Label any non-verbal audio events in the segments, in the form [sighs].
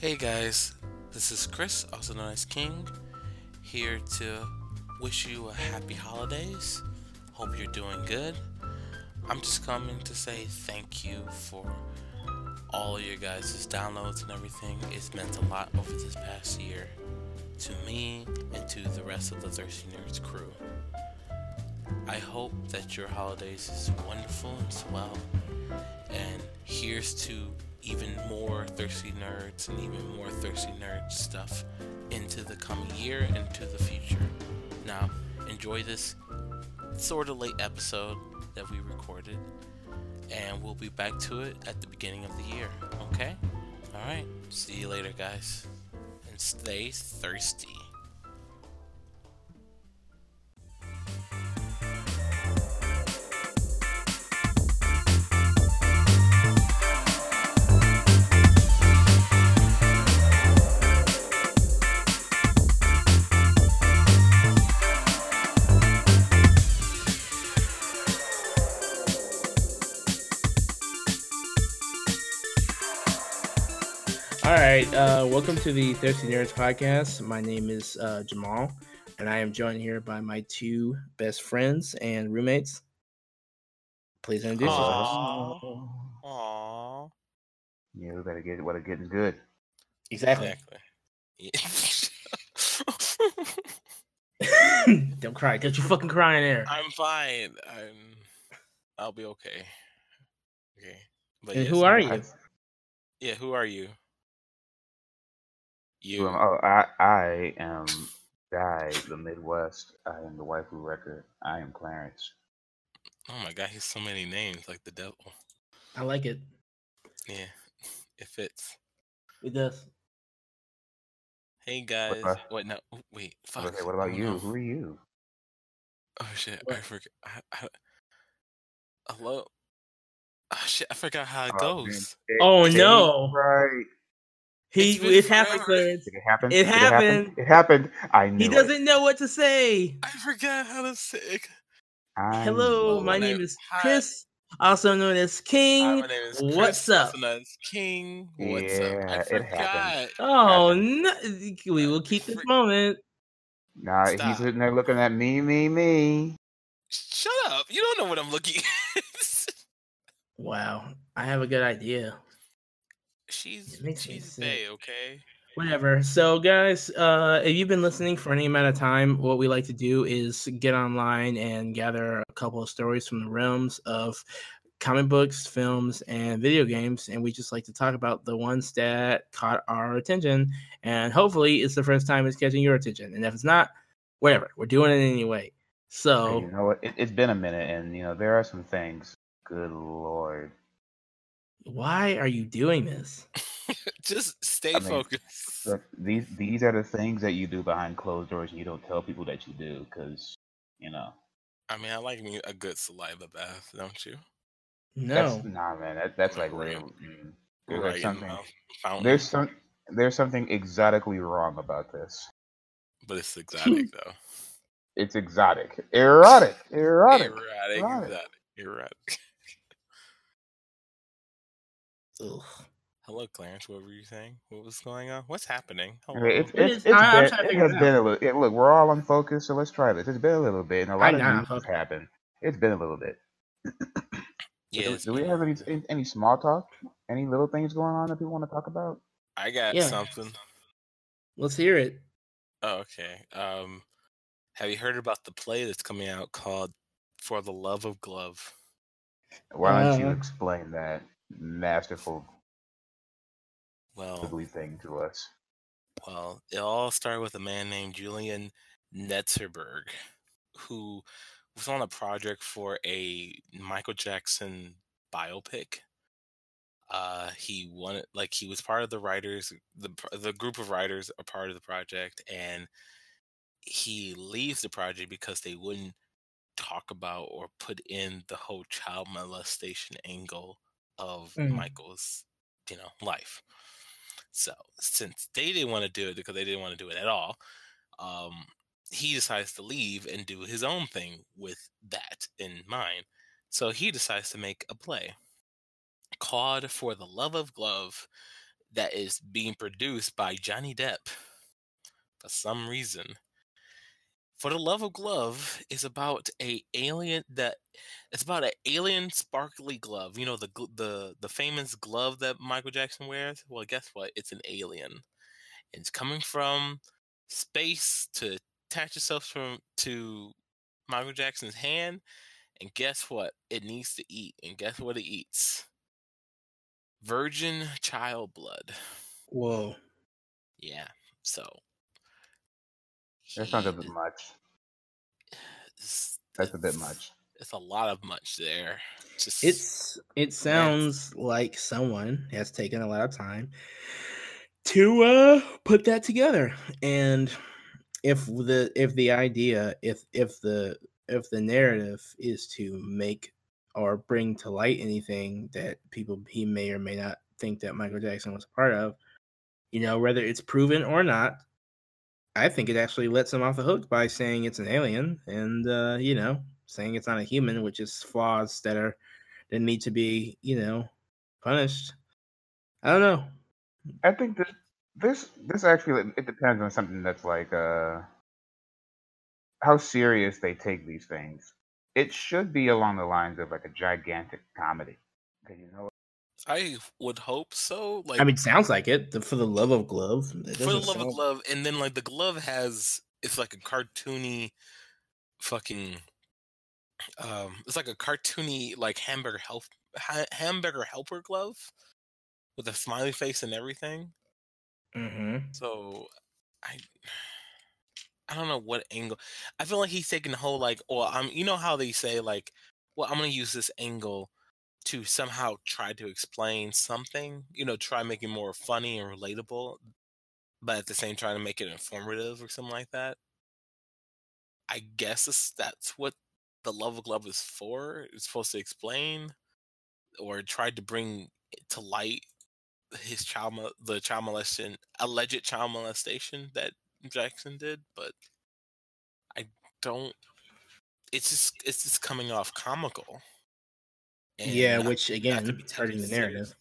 Hey guys, this is Chris, also known as King, here to wish you a happy holidays. Hope you're doing good. I'm just coming to say thank you for all of your guys' downloads and everything. It's meant a lot over this past year to me and to the rest of the Thirsty Nerds crew. I hope that your holidays is wonderful and swell. And here's to even more Thirsty Nerds and even more Thirsty Nerd stuff into the coming year and into the future. Now, enjoy this sort of late episode that we recorded, and we'll be back to it at the beginning of the year, okay? Alright, see you later, guys, and stay thirsty. Uh, welcome to the Thirsty Nerds podcast. My name is uh, Jamal, and I am joined here by my two best friends and roommates. Please introduce yourselves. Aww. Aww. Yeah, we better get what it getting good. Exactly. Exactly. [laughs] Don't cry. Don't you fucking cry in there. I'm fine. I'm. I'll be okay. Okay. But And yes, who are I- you? Yeah, who are you? Who You. am- oh, I I am Guy, the Midwest. I am the waifu record. I am Clarence. Oh my god, he's so many names like the devil. I like it. Yeah, it fits. It does. Hey guys. uh, Wait, no. Wait. Fuck. Okay, what about Oh, you? no. Who are you? Oh shit! I What? forgot. I, I, hello. Oh shit! I forgot how it Oh, man. goes. Oh no! Right. He It's it happened. forever. Clarence. Did it happen? It happened. It happened. I knew He doesn't know what to say. I forgot how to say. It. I Hello, my my name name- is hi. Chris, also known as King. Hi, my name is Chris, What's up? known as King. What's up? Yeah, I it happened. Oh happened. no! We will keep this moment. Nah, Stop. he's sitting there looking at me, me, me. Shut up! You don't know what I'm looking. [laughs] at. Wow, I have a good idea. She's It makes me she's. Okay? Whatever. So, guys, uh, if you've been listening for any amount of time, what we like to do is get online and gather a couple of stories from the realms of comic books, films, and video games, and we just like to talk about the ones that caught our attention. And hopefully, it's the first time it's catching your attention. And if it's not, whatever, we're doing it anyway. So, you know? It, it's been a minute, and you know there are some things. Good lord. Why are you doing this? [laughs] Just stay I mean, focused. Look, these these are the things that you do behind closed doors, and you don't tell people that you do, because you know. I mean, I like me a good saliva bath, don't you? No. That's, nah, man. That, that's like Right. real. mm. There's Right like something. the. There's some. There's something exotically wrong about this. but it's exotic [laughs] though. It's exotic, erotic, erotic. Erotic. Erotic. exotic, erratic. Ugh. Hello, Clarence. What were you saying? What was going on? What's happening? Hello. it's it's, it's, it's I, been, it has it been a little. Yeah, look, we're all unfocused, so let's try this. It's been a little bit, and a lot I'm of not news has happened. It's been a little bit. [clears throat] yeah, do, do we have any any- any small talk? Any little things going on that people want to talk about? I got Yeah. something. Let's hear it. Oh, okay. Um, have you heard about the play that's coming out called "For the Love of Glove"? Why don't you Uh, explain that masterful, Well, ugly thing to us? Well, it all started with a man named Julian Netzerberg, who was on a project for a Michael Jackson biopic. Uh, he wanted, like, he was part of the writers, the the group of writers are part of the project, and he leaves the project because they wouldn't talk about or put in the whole child molestation angle of Mm. Michael's, you know, life. So since they didn't want to do it because they didn't want to do it at all, um, he decides to leave and do his own thing with that in mind. So he decides to make a play called For the Love of Glove. that is being produced by Johnny Depp for some reason. For the Love of Glove is about a alien that it's about an alien sparkly glove. You know the the the famous glove that Michael Jackson wears. Well, guess what? It's an alien. It's coming from space to attach itself from to Michael Jackson's hand, and guess what? It needs to eat. And guess what it eats? Virgin child blood. Whoa. Yeah. So That sounds a he- bit much. it's, That's a bit much. It's a lot of much there. Just It's it sounds like someone has taken a lot of time to uh put that together. And if the if the idea if if the if the narrative is to make or bring to light anything that people he may or may not think that Michael Jackson was a part of, you know, whether it's proven or not, I think it actually lets him off the hook by saying it's an alien and uh, you know, saying it's not a human, which is flaws that are that need to be, you know, punished. I don't know. I think this this this actually it depends on something that's like uh how serious they take these things. It should be along the lines of like a gigantic comedy. Because you know I would hope so. Like I mean, sounds like it. The, for the love of glove, for the love of glove, and then like the glove has it's like a cartoony fucking um it's like a cartoony like hamburger help ha- hamburger helper glove with a smiley face and everything. Mhm. So I I don't know what angle. I feel like he's taking the whole like, well, I'm you know how they say like, well, I'm gonna use this angle to somehow try to explain something, you know, try making more funny and relatable, but at the same time to make it informative or something like that. I guess that's what the love of glove is for. It's supposed to explain or tried to bring to light his child the child molestation alleged child molestation that Jackson did, but I don't. It's just it's just coming off comical. And yeah, which again, it's hurting the narrative. serious.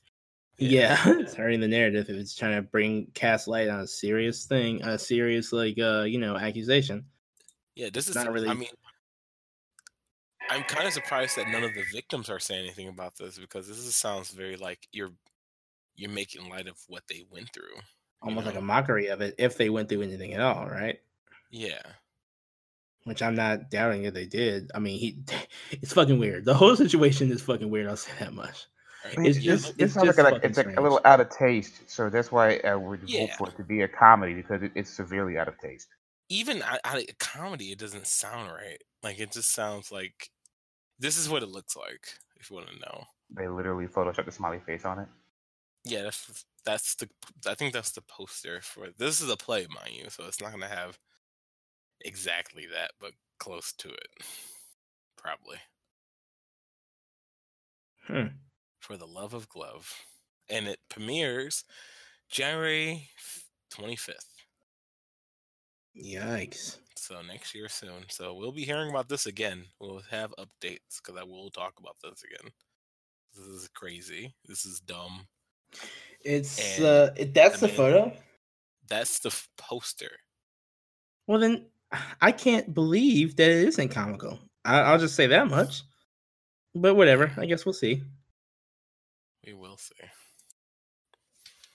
Yeah, it's [laughs] [laughs] hurting the narrative if it's trying to bring cast light on a serious thing, a serious like uh, you know, accusation. Yeah, this is. Not really- I mean, I'm kind of surprised that none of the victims are saying anything about this because this is, sounds very like you're you're making light of what they went through. Almost like a mockery of it if they went through anything at all, right? Yeah, Which I'm not doubting that they did. I mean, he [laughs] it's fucking weird. The whole situation is fucking weird, I'll say that much. I mean, It's this, just- this it's sounds just like, a, it's like a little out of taste. So that's why I would Yeah. hope for it to be a comedy because it, it's severely out of taste. even out out of comedy, it doesn't sound right. Like it just sounds like this is what it looks like. If you want to know, They literally photoshopped the smiley face on it. yeah, that's that's the I think that's the poster for this is a play, mind you, so it's not gonna have exactly that, but close to it, [laughs] probably. Hmm. For the love of glove, and it premieres January twenty fifth. Yikes. So next year soon. So we'll be hearing about this again. We'll have updates because I will talk about this again. This is crazy. This is dumb. It's And, uh it, that's I the mean- photo. That's the f- poster. Well then I can't believe that it isn't comical. I, I'll just say that much. But whatever. I guess we'll see. We will see.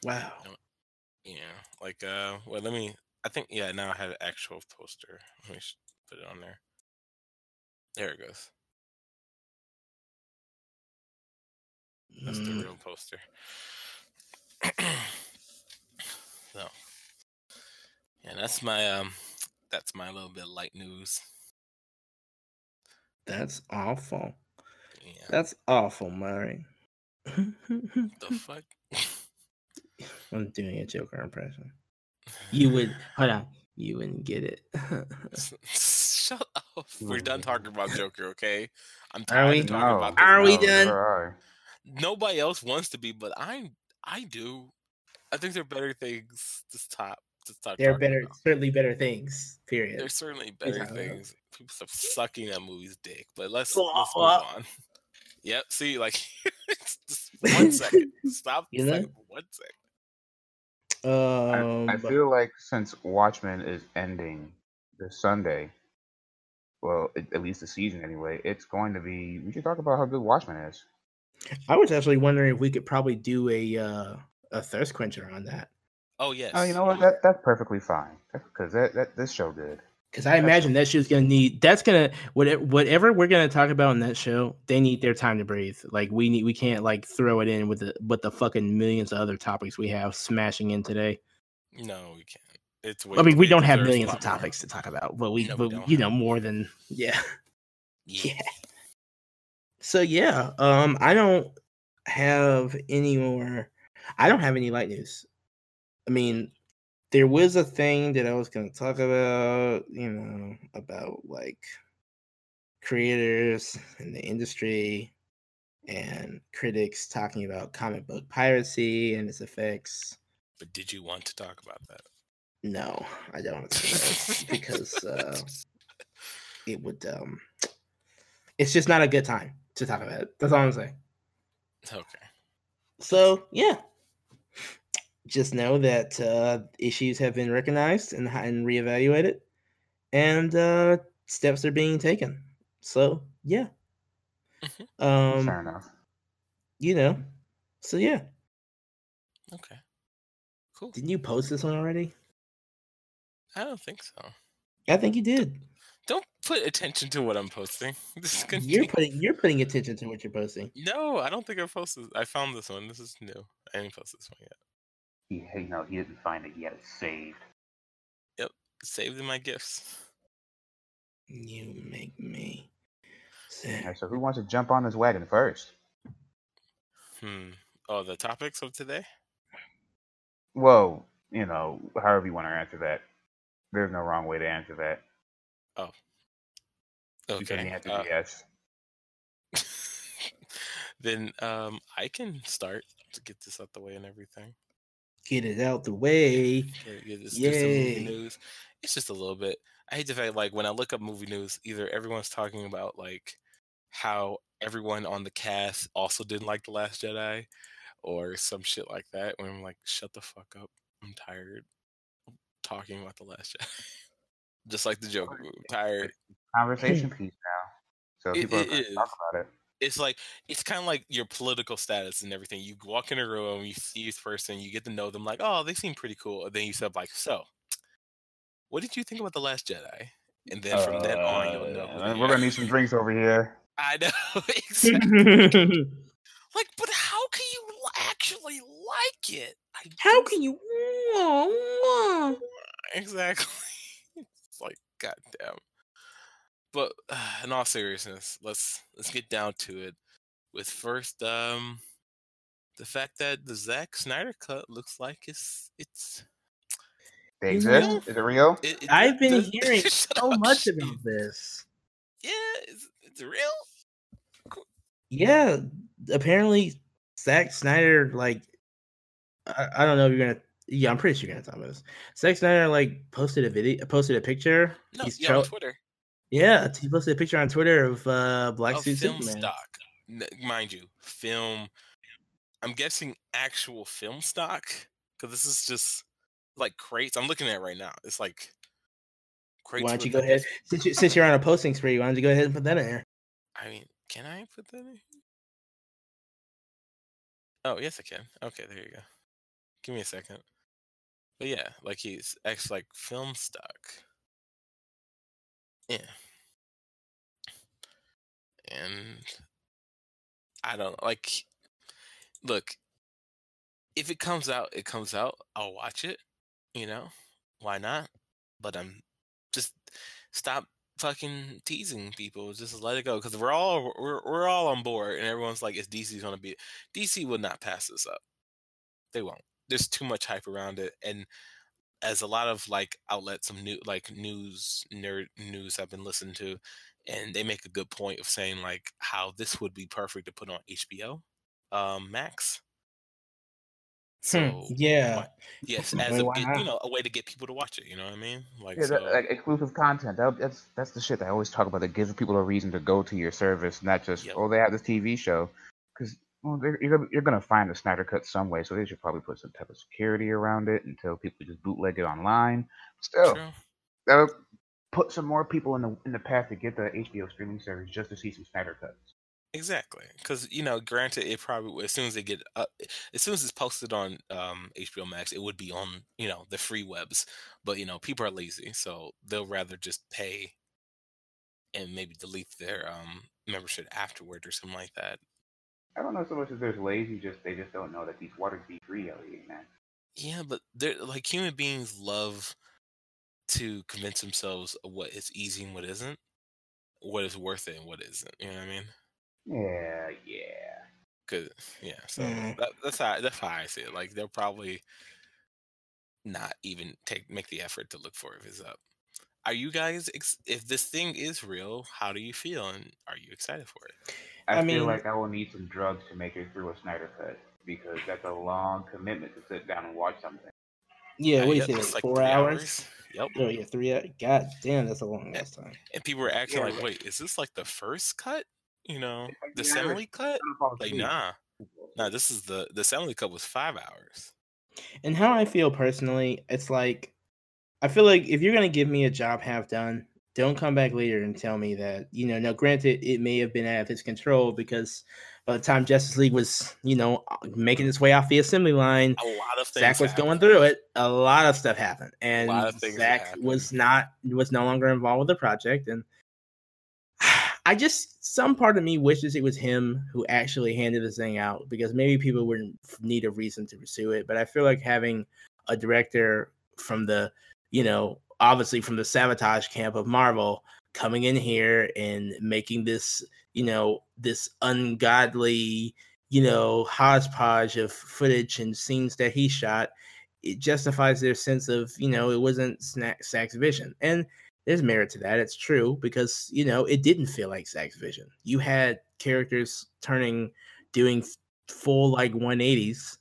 Wow. Yeah. Like uh well let me I think yeah, now I have an actual poster. Let me put it on there. There it goes. That's the Mm, real poster. [clears throat] so yeah, that's my um that's my little bit of light news. that's awful. Yeah. That's awful, Murray. the [laughs] fuck? I'm doing a Joker impression. You would [laughs] hold on. You wouldn't get it. Shut up. [laughs] We're done talking about Joker, okay? I'm Are tired we? of talking No, about this. Are we no, done? are. Nobody else wants to be, but I I do. I think there are better things to stop to stop. There are better, about. certainly better things. Period. There's certainly better talking about. things. People stop sucking that movie's dick, but let's Blah, let's move blah. on. [laughs] Yep. See, like, [laughs] just one [laughs] second. Stop. You know? second, One second. Um, I, I feel like since Watchmen is ending this Sunday, well, at, at least the season anyway, it's going to be. We should talk about how good Watchmen is. I was actually wondering if we could probably do a uh, a thirst quencher on that Oh yes. Oh, you know what? That that's perfectly fine because that, that this show good. because I imagine that show's gonna need. That's gonna whatever whatever we're gonna talk about in that show. They need their time to breathe. Like we need. We can't like throw it in with the with the fucking millions of other topics we have smashing in today. No, we can't. It's. I mean, we don't have millions lot of more. topics to talk about, but we, No, we but don't you know, more than yeah. [laughs] Yeah. Yeah. So yeah, um, I don't have any more. I don't have any light news. I mean, there was a thing that I was going to talk about, you know, about like creators in the industry and critics talking about comic book piracy and its effects. But did you want to talk about that? No, I don't want to talk about because uh, it would. um It's just not a good time to talk about it. That's all I'm saying. okay. So yeah, just know that uh, issues have been recognized and, and reevaluated, and uh, steps are being taken. So yeah, um, Fair enough. you know, so yeah. Okay. Cool. Didn't you post this one already? I don't think so. I think you did. Don't put attention to what I'm posting. [laughs] This is gonna You're putting you're putting attention to what you're posting. No, I don't think I posted. I found this one. This is new. I didn't post this one yet. He, you know, he didn't find it. He had it saved. Yep, saved in my gifts. You make me sick. right, so who wants to jump on this wagon first? Hmm. Oh, the topics of today. Well, you know, however you want to answer that. There's no wrong way to answer that. You can Okay. uh, yes. [laughs] then um, I can start to get this out the way and everything. Get it out the way. Get, get this, do some movie Yay. news. It's just a little bit. I hate the fact like when I look up movie news, either everyone's talking about like how everyone on the cast also didn't like the Last Jedi, or some shit like that. When I'm like, shut the fuck up. I'm tired of talking about the Last Jedi. [laughs] just like the Joker, movie. I'm tired. Conversation piece now. So It- people are it going to talk about it. It's like it's kind of like your political status and everything. You walk in a room, you see this person, you get to know them, like, oh, they seem pretty cool. And then you said, like, so, what did you think about the Last Jedi? And then from then on, you'll know. who Uh, We're are. going to need some drinks over here. [laughs] I know, [laughs] exactly. [laughs] like, but how can you actually like it? I How just- can you? exactly? it's like, goddamn. But uh, [sighs] in all seriousness, let's let's get down to it. With first, um, the fact that the Zack Snyder cut looks like it's it's. They Is it exist? real? Is it real? It, it I've been does- [laughs] hearing [laughs] so up, much shit. [laughs] about this. Yeah, it's, it's real. Yeah, apparently Zack Snyder, like, I, I don't know if you're gonna. Yeah, I'm pretty sure you're gonna talk about this. Zack Snyder like posted a video, posted a picture. No, He's yeah, tro- on Twitter. Yeah, he posted a picture on Twitter of uh Black of Suit film Superman. stock, mind you, film. I'm guessing actual film stock because this is just like crates. I'm looking at it right now. It's like crates. Why don't you go ahead? Since, you, since you're on a posting spree, why don't you go ahead and put that in there? I mean, can I put that in? Oh yes, I can. Okay, there you go. Give me a second. But yeah, like he's actually like film stock. Yeah. And I don't like look, if it comes out, it comes out. I'll watch it, you know? Why not? But I'm just stop fucking teasing people. Just let it go because we're all we're we're all on board, and everyone's like, "Is DC's gonna be?" DC will not pass this up. They won't. There's too much hype around it, and as a lot of like outlets, some new like news nerd news I've been listening to, and they make a good point of saying like how this would be perfect to put on HBO um, Max. So Hmm, yeah. why- yes, as a you know a way to get people to watch it. You know what I mean? Like Yeah, so. that, like exclusive content. That, that's that's the shit that I always talk about. That gives people a reason to go to your service, not just Yep. oh they have this TV show. Because Well, you're you're gonna find the Snyder cut some way, so they should probably put some type of security around it until people just bootleg it online. Still, True. that'll put some more people in the in the path to get the HBO streaming service just to see some Snyder cuts. Exactly, because you know, granted, it probably as soon as they get up, as soon as it's posted on um, HBO Max, it would be on you know the free webs. But you know, people are lazy, so they'll rather just pay and maybe delete their um, membership afterward or something like that. I don't know so much as there's lazy, just they just don't know that these waters be free, Elliot, man. Yeah, but they're like human beings love to convince themselves of what is easy and what isn't, what is worth it and what isn't. You know what I mean? Yeah, yeah. Cause yeah, so Mm. that, that's how that's how I see it. Like they'll probably not even take make the effort to look for if it's up. Are you guys ex- if this thing is real? How do you feel and are you excited for it? I, I feel mean- like I will need some drugs to make it through a Snyder cut because that's a long commitment to sit down and watch something. Yeah, what do you yep, think? Like like four three hours? Yep. Oh yeah, three. God damn, that's a long ass time. And people were acting Yeah, like, right. "Wait, is this like the first cut? You know, the the assembly cut? I'm gonna fall Like, nah, nah. This is the the assembly cut was five hours. And how I feel personally, it's like I feel like if you're gonna give me a job half done, don't come back later and tell me that you know. Now, granted, it may have been out of his control because by the time Justice League was you know making its way off the assembly line, A lot of things. Zack was happened. going through it. A lot of stuff happened, and lot of things Zack was not was no longer involved with the project. And [sighs] I just some part of me wishes it was him who actually handed this thing out because maybe people wouldn't need a reason to pursue it. But I feel like having a director from the you know obviously from the sabotage camp of Marvel coming in here and making this you know this ungodly you know, hodgepodge of footage and scenes that he shot, it justifies their sense of, you know, it wasn't Snack Zack's vision. And there's merit to that. It's true because, you know, it didn't feel like Zack's vision. You had characters turning, doing full like 180s,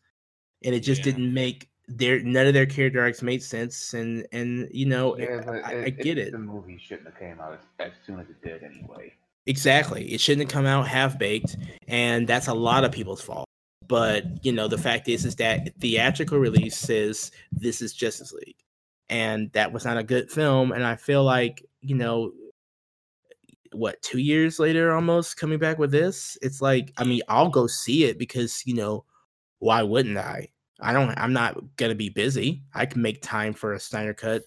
and it just Yeah. didn't make their none of their character arcs made sense. And, and, you know, Yeah, but I, it, I get it. The movie shouldn't have came out as, as soon as it did anyway. Exactly. It shouldn't come out half baked, and that's a lot of people's fault. But you know, the fact is, is that theatrical release says this is Justice League, and that was not a good film. And I feel like you know, what two years later, almost coming back with this, it's like I mean, I'll go see it because you know, why wouldn't I? I don't. I'm not gonna be busy. I can make time for a Snyder cut.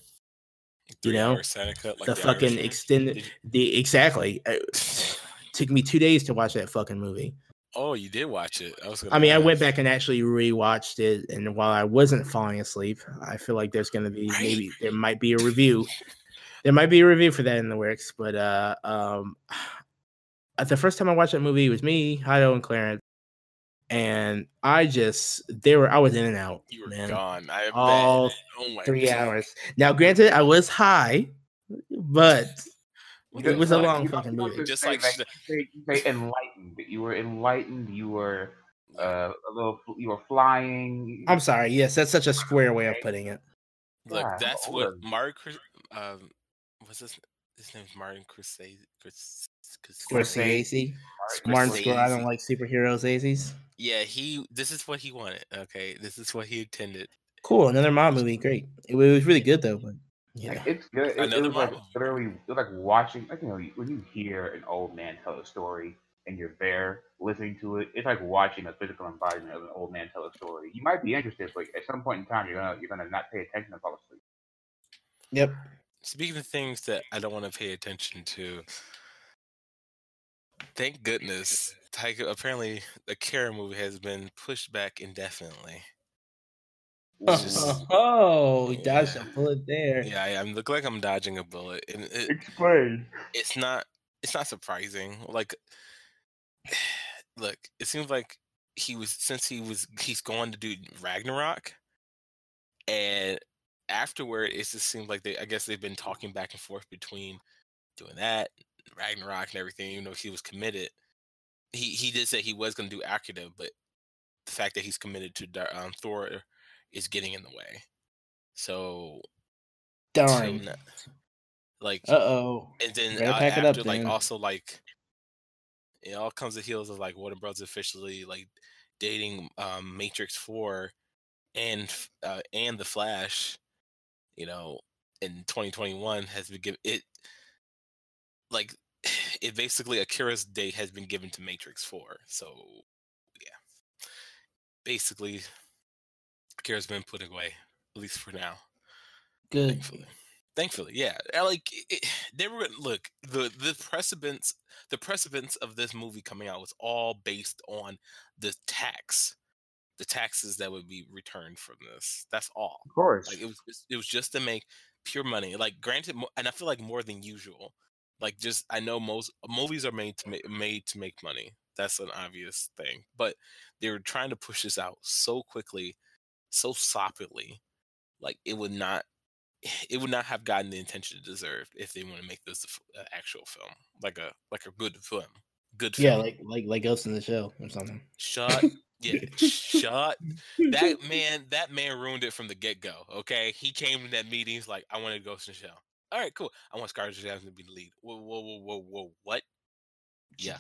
You know, cut, like the, the fucking Irishman. extended you- the exactly uh, [laughs] took me two days to watch that fucking movie. Oh, you did watch it. I was. I mean, I went back and actually rewatched it, and while I wasn't falling asleep, I feel like there's going to be Right. maybe there might be a [laughs] review. there might be a review for that in the works, but uh, um, [sighs] the first time I watched that movie it was me, Hido, and Clarence, and I just they were I was in and out, You were man, gone. I all bet. [laughs] Oh three God. hours. Now, granted, I was high, but What It the was a long You fucking movie. Just say, like that- say, say enlightened. You were enlightened. You were uh, a little. You were flying. I'm sorry. Yes, that's such a square way of putting it. Look, Yeah, that's what old are you? Martin. Chris- Um, what's his? His name's Martin Crusade. Chris, Scorsese, Scorsese. Martin Score. I don't like superheroes. Azies. Yeah, he. This is what he wanted. Okay, this is what he intended. Cool. Another mob movie. Great. It, it was really good though. But yeah, Like, it's good. It, it Another was like Marvel. literally was like watching. Like you know, when you hear an old man tell a story and you're there listening to it, it's like watching a physical embodiment of an old man tell a story. You might be interested, but at some point in time, you're gonna you're gonna not pay attention and fall asleep. yep. Speaking of things that I don't want to pay attention to, thank goodness, Taika. Apparently, the Akira movie has been pushed back indefinitely. Just- [laughs] oh, he dodged Yeah. a bullet there. Yeah, I, I'm look like I'm dodging a bullet, and it, Explain. it's not it's not surprising. Like, [sighs] look, it seems like he was since he was he's going to do Ragnarok, and afterward, it just seems like they I guess they've been talking back and forth between doing that Ragnarok and everything. Even though he was committed, he he did say he was going to do Akira, but the fact that he's committed to Dar- um, Thor is getting in the way. So, so Darn. no- like Uh oh. and then uh, after up, like then. also like it all comes to heels of like Warner Bros. officially like dating um, Matrix Four and uh, and the Flash. You know, in 2021 has been given it like it basically Akira's date has been given to Matrix 4. So yeah. Basically Akira's been put away, at least for now. Good. Thankfully. Thankfully, yeah. Like it, they were look the the precedence the precedence of this movie coming out was all based on the tax, the taxes that would be returned from this. That's all. Of course. Like it was it was just to make pure money. Like granted, and I feel like more than usual. Like just I know most movies are made to make made to make money. That's an obvious thing, but they were trying to push this out so quickly, so soppily, like it would not [sighs] it would not have gotten the attention it deserved if they want to make this an actual film, like a like a good film, good. Film. Yeah, like like like Ghost in the Shell or something. Shut. Yeah, [laughs] shut. That man, that man ruined it from the get go. Okay, he came to that meeting. He's like, I want to Ghost in the Shell. All right, cool. I want Scarlett Johansson to be the lead. Whoa, whoa, whoa, whoa, whoa. What? Yeah,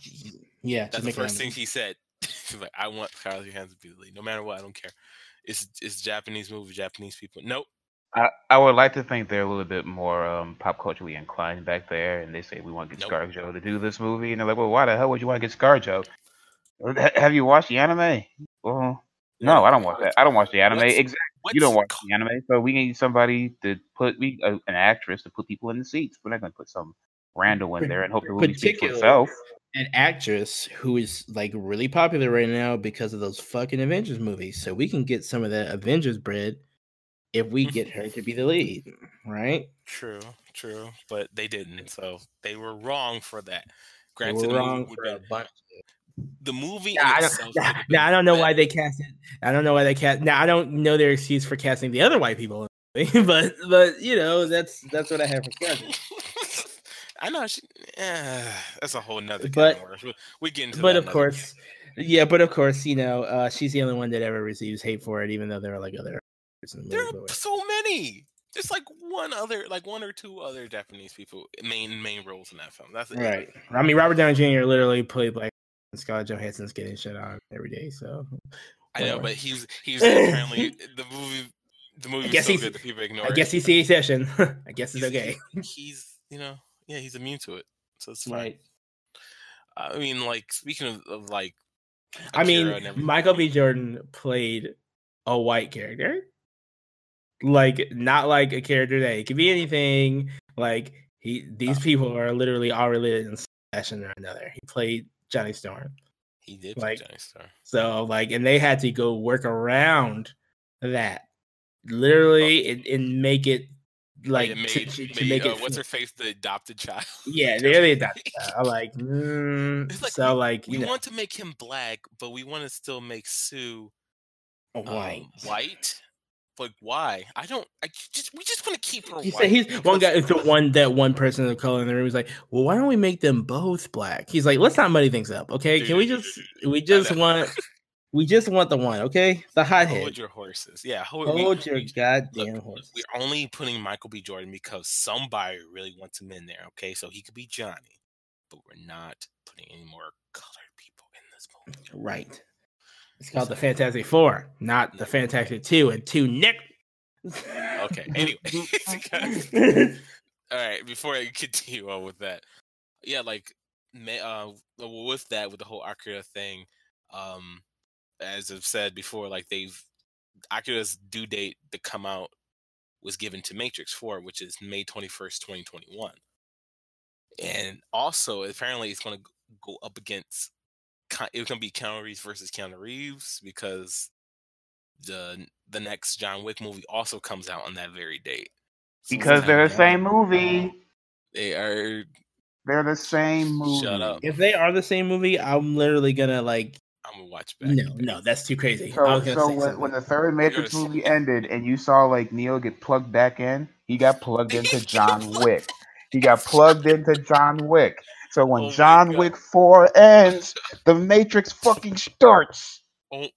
yeah. That's the first thing he said. [laughs] He's like, I want Scarlett Johansson to be the lead, no matter what. I don't care. It's it's Japanese movie, Japanese people. Nope. I, I would like to think they're a little bit more um, pop culturally inclined back there, and they say we want to get nope. ScarJo to do this movie, and they're like, well, why the hell would you want to get ScarJo? Have you watched the anime? Well, no, I don't watch that. I don't watch the anime. What's, exactly. What's you don't watch the anime, so we need somebody to put we uh, an actress to put people in the seats. We're not going to put some random in there and hope the movie speaks for itself. An actress who is like really popular right now because of those fucking Avengers movies, so we can get some of that Avengers bread if we get her to be the lead, right? True, true, but they didn't, so they were wrong for that. Granted, wrong for a bunch the movie now, I don't, I don't know why they cast it. I don't know why they cast. Now I don't know their excuse for casting the other white people, [laughs] but but you know that's that's what I have for casting. [laughs] I know. She, that's a whole nother. But we get into. But of course, yeah. But of course, you know, uh, she's the only one that ever receives hate for it, even though there are like other. The there are so many. There's like one other, like one or two other Japanese people main main roles in that film. That's it. right. I mean, Robert Downey Jr. literally played like Scarlett Johansson's getting shit on every day. So I know, but he's he's apparently [laughs] the movie. The movie I guess so he's, good that people ignore. I guess he's a session. [laughs] I guess it's okay. he's you know yeah he's immune to it, so it's fine. Right. I mean, like speaking of, of like, Akira I mean, Michael B. Jordan played a white character, like not like a character that it could be anything. Like he, these uh, people are literally all related in fashion or another. He played Johnny Storm. He did like Johnny Storm. So like, and they had to go work around that, literally, oh. and, and, make it like made, to, to, made, make uh, it. What's her face? The adopted child. [laughs] Yeah, they're the adopted child. like, [laughs] mm, like, so we, like, we know. want to make him black, but we want to still make Sue white. Um, white like why? I don't. I just we just want to keep her. He said he's one guy. The one that one person of color in the room was like, well, why don't we make them both black? He's like, let's not muddy things up, okay? Can we just we just want we just want the one, okay? The hothead. Hold your horses, yeah. Hold, hold we, your we, goddamn look, horses. We're only putting Michael B. Jordan because somebody really wants him in there, okay? So he could be Johnny, but we're not putting any more colored people in this movie, right? It's called the Fantastic Four, not the Fantastic Two and two Nick. okay. [laughs] Anyway, all right. Before I continue on with that, yeah, like uh, with that, with the whole Akira thing, um, as I've said before, like they've Akira's due date to come out was given to Matrix Four, which is May twenty first, twenty twenty one, and also apparently it's going to go up against it's gonna be Keanu Reeves versus Keanu Reeves because the the next John Wick movie also comes out on that very date. So because they're the same movie. Um, they are. They're the same movie. Shut up. If they are the same movie, I'm literally gonna like. I'm gonna watch back. No, no, that's too crazy. So, so when, when, the third Matrix movie ended and you saw like Neo get plugged back in, he got plugged [laughs] into John Wick. He got plugged into John Wick. So when oh John Wick 4 ends, the Matrix fucking starts. Oh,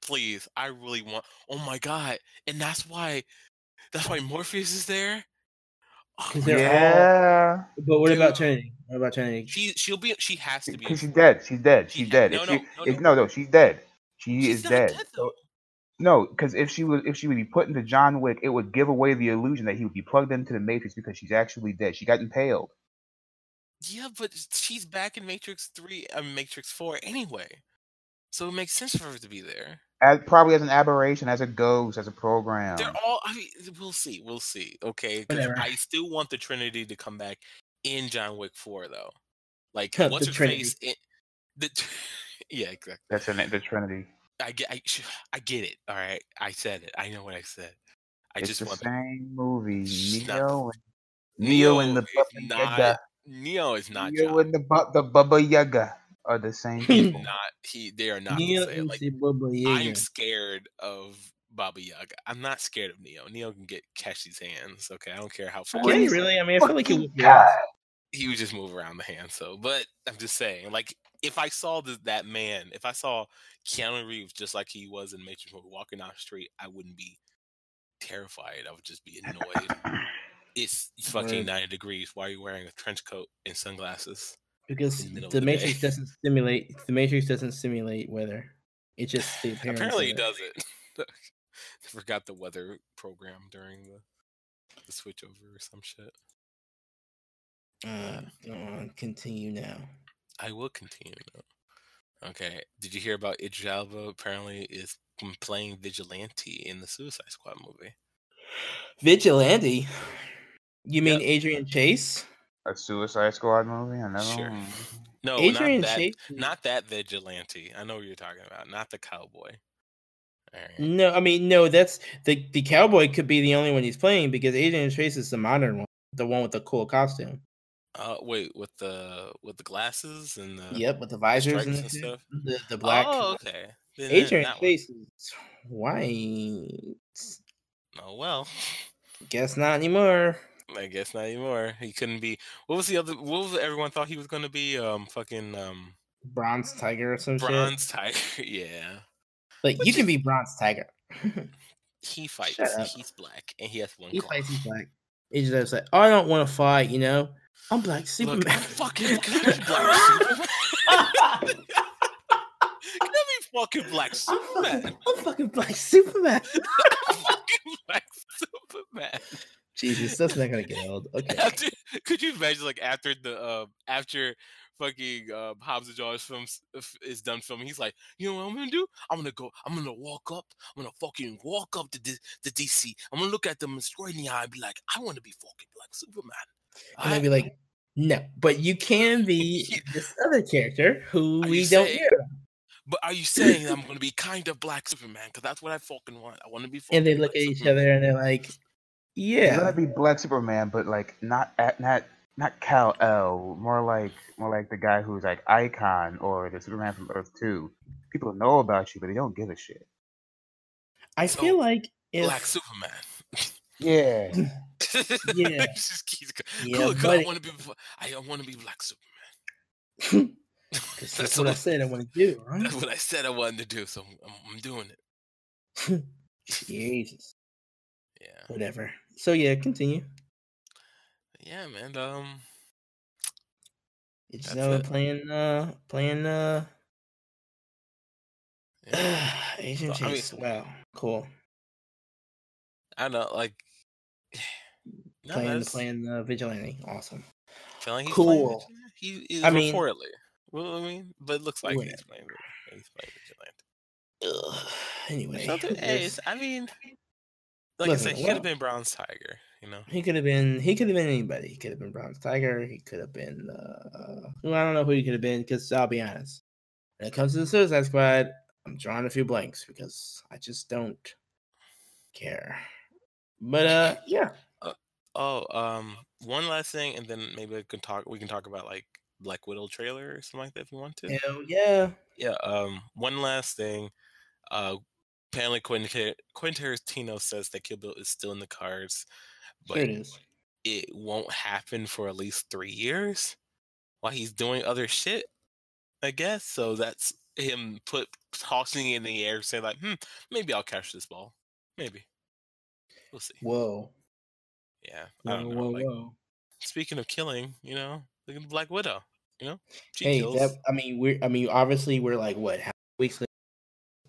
please. I really want. Oh my God. And that's why. That's why Morpheus is there. Oh, they're all- Yeah, But what about Dude. Trinity? What about Trinity? She she'll be she has to be. because she's dead. She's dead. She She's ha- dead. no, If no, she- no, if- no. no, no, she's dead. She She's is not dead. dead, So- No, because if she was if she would be put into John Wick, it would give away the illusion that he would be plugged into the Matrix because she's actually dead. She got impaled. Yeah, but she's back in Matrix Three, I mean Matrix Four anyway, so it makes sense for her to be there. As, probably as an aberration, as a ghost, as a program. They're all. I mean, we'll see. We'll see. Okay, Whatever. I still want the Trinity to come back in John Wick Four, though. Like, The what's her Trinity. face? In, the [laughs] yeah, exactly. That's in it, the Trinity. I get. I, I get it. All right, I said it. I know what I said. I it's just the want same movie. Shh, not- Neo, and, Neo and the is not. Yaga. Neo is not. Neo John. and the Bu- the Baba Yaga are the same He's people. not. He. They are not. Neo the same. Like, Baba Yaga. I'm scared of Baba Yaga. I'm not scared of Neo. Neo can get catch these hands. Okay, I don't care how fast. Can he really? I mean, I feel like he would. be able to- God. he would just move around the hand. So, but I'm just saying, like, if I saw the, that man, if I saw Keanu Reeves just like he was in Matrix movie walking down the street, I wouldn't be terrified. I would just be annoyed. [laughs] it's fucking Right. 90 degrees. Why are you wearing a trench coat and sunglasses? because in the the Matrix day. doesn't simulate The Matrix doesn't simulate weather. It just the [laughs] appearance. Apparently, it. doesn't. [laughs] I forgot the weather program during the the switchover or some shit. Uh, go on, continue now. I will continue. Though. Okay. Did you hear about Idris Elba? Apparently, is playing vigilante in the Suicide Squad movie. Vigilante. You mean Yep. Adrian Chase? A Suicide Squad movie? I never. Sure. [laughs] No, Adrian not that. Chase. Not that vigilante. I know what you're talking about. Not the cowboy. All right. No, I mean no. That's the the cowboy could be the only one he's playing because Adrian Chase is the modern one, the one with the cool costume. Uh, wait, with the with the glasses and the Yep, with the visors and, the, and stuff? the the black. Oh, okay. Then Adrian that one. Chase is white. Oh well. Guess not anymore. I guess not anymore. He couldn't be. What was the other? What was everyone thought he was gonna be? Um, fucking um, Bronze Tiger or some shit. bronze tiger. [laughs] yeah. Like you can is- be Bronze Tiger. [laughs] He fights. He's black and he has one. he claw. fights. He's black. He's just like, I don't want to fight. You know, I'm Black Superman. [laughs] Look, I'm fucking can I be black Superman. Can I be fucking black I'm Superman? fucking, I'm fucking Black Superman. fucking black Superman. Jesus, that's not gonna get old. Okay. After, could you imagine like after the uh, after fucking uh, Hobbs and Shaw film is done filming, he's like, you know what I'm gonna do? I'm gonna go. I'm gonna walk up. I'm gonna fucking walk up to the, the DC. I'm gonna look at them straight in the eye and be like, I want to be fucking like Superman. And I'd be like, no, but you can be [laughs] Yeah. this other character who Are we don't saying- hear. but are you saying I'm gonna be kind of Black Superman? Because that's what I fucking want. I want to be. Fucking And they look at each other and they're like, You're yeah. gonna be Black Superman, but like not at not not Kal-El, more like more like the guy who's like Icon or the Superman from Earth Two. People know about you, but they don't give a shit. I So, feel like if Black Superman. Yeah, [laughs] Yeah. [laughs] Just keeps go- Yeah, Cool, cool, I want to be. I want to be Black Superman. [laughs] That's that's what I what- said I want to do, right? That's what I said I wanted to do, so I'm, I'm doing it. Jesus, Yeah, whatever. So yeah, continue. yeah, man. Um, It's uh, it. playing uh playing uh yeah. [sighs] Adrian So, I mean- Chase. wow, cool. I know, like, [sighs] no, playing that's- playing uh, vigilante. Awesome. feel like he's cool. He is I mean- reportedly. Well, I mean, but it looks like he's playing. He's playing Vigilante. Ugh. [sighs] Anyway, So, dude, hey, I mean, like Listen, I said, he could have been Bronze Tiger. You know, He could have been. He could have been anybody. He could have been Bronze Tiger. He could have been. Uh, well, I don't know who he could have been because I'll be honest. When it comes to the Suicide Squad, I'm drawing a few blanks because I just don't care. But uh, [laughs] yeah, Oh, um, one last thing, and then maybe we can talk. We can talk about like Black Widow trailer or something like that if you want to. hell yeah. Yeah. Um. One last thing. Uh, apparently Quentin Quentin Tarantino says that Kill Bill is still in the cards, but Sure it is. it won't happen for at least three years while he's doing other shit. I guess so. That's him put tossing it in the air, saying like, "Hmm, maybe I'll catch this ball. Maybe we'll see." Whoa. Yeah. Whoa, whoa, like, whoa. speaking of killing, you know, look at Black Widow. You know, she Hey, kills. that I mean, we're I mean, obviously we're like what weeks later,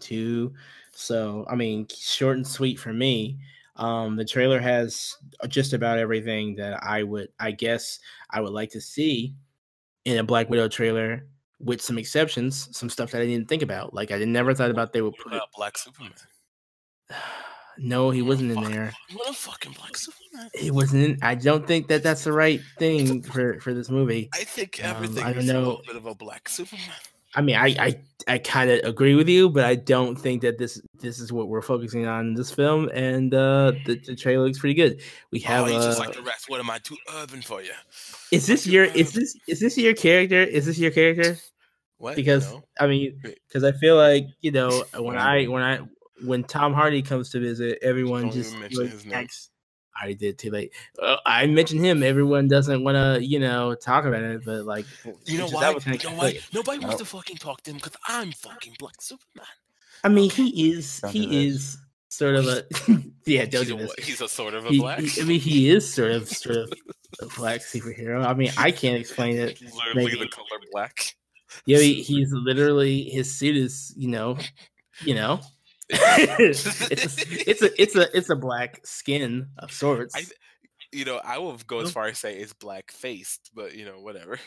two. So I mean, short and sweet for me. Um, the trailer has just about everything that I would, I guess, I would like to see in a Black Widow trailer, with some exceptions, some stuff that I didn't think about. Like I never thought about they would What put. about Black Superman? [sighs] No, he wanna wasn't in fuck- there. Want a fucking Black Superman? He wasn't. In, I don't think that that's the right thing for for this movie. I think Um, everything I don't is a little bit of a Black Superman. I mean, I I, I kind of agree with you, but I don't think that this this is what we're focusing on in this film. And uh, the, the trailer looks pretty good. We have. oh, he's just uh, like the rest. What am I too urban for you? is this your your is this is this your character? Is this your character? What? Because No? I mean, because I feel like you know [laughs] when I when I when Tom Hardy comes to visit, everyone Don't just like, his name. acts- I already did too late. Uh, I mentioned him. Everyone doesn't want to, you know, talk about it, but like, [laughs] You know which is- why? was You kinda know why? quick. Nobody wants to fucking talk to him because I'm fucking Black Superman. I mean, he is Don't he is sort of a [laughs] [laughs] yeah. Don't he's, do a, this. what? he's a sort of a He- black. he- I mean, he is sort of sort of a black superhero. I mean, I can't explain it. literally maybe. the color black. Yeah, he, he's literally his suit is you know, you know, [laughs] it's a, it's a it's a it's a black skin of sorts. I- You know, I will go as Oh. far as say it's black faced, but you know, whatever.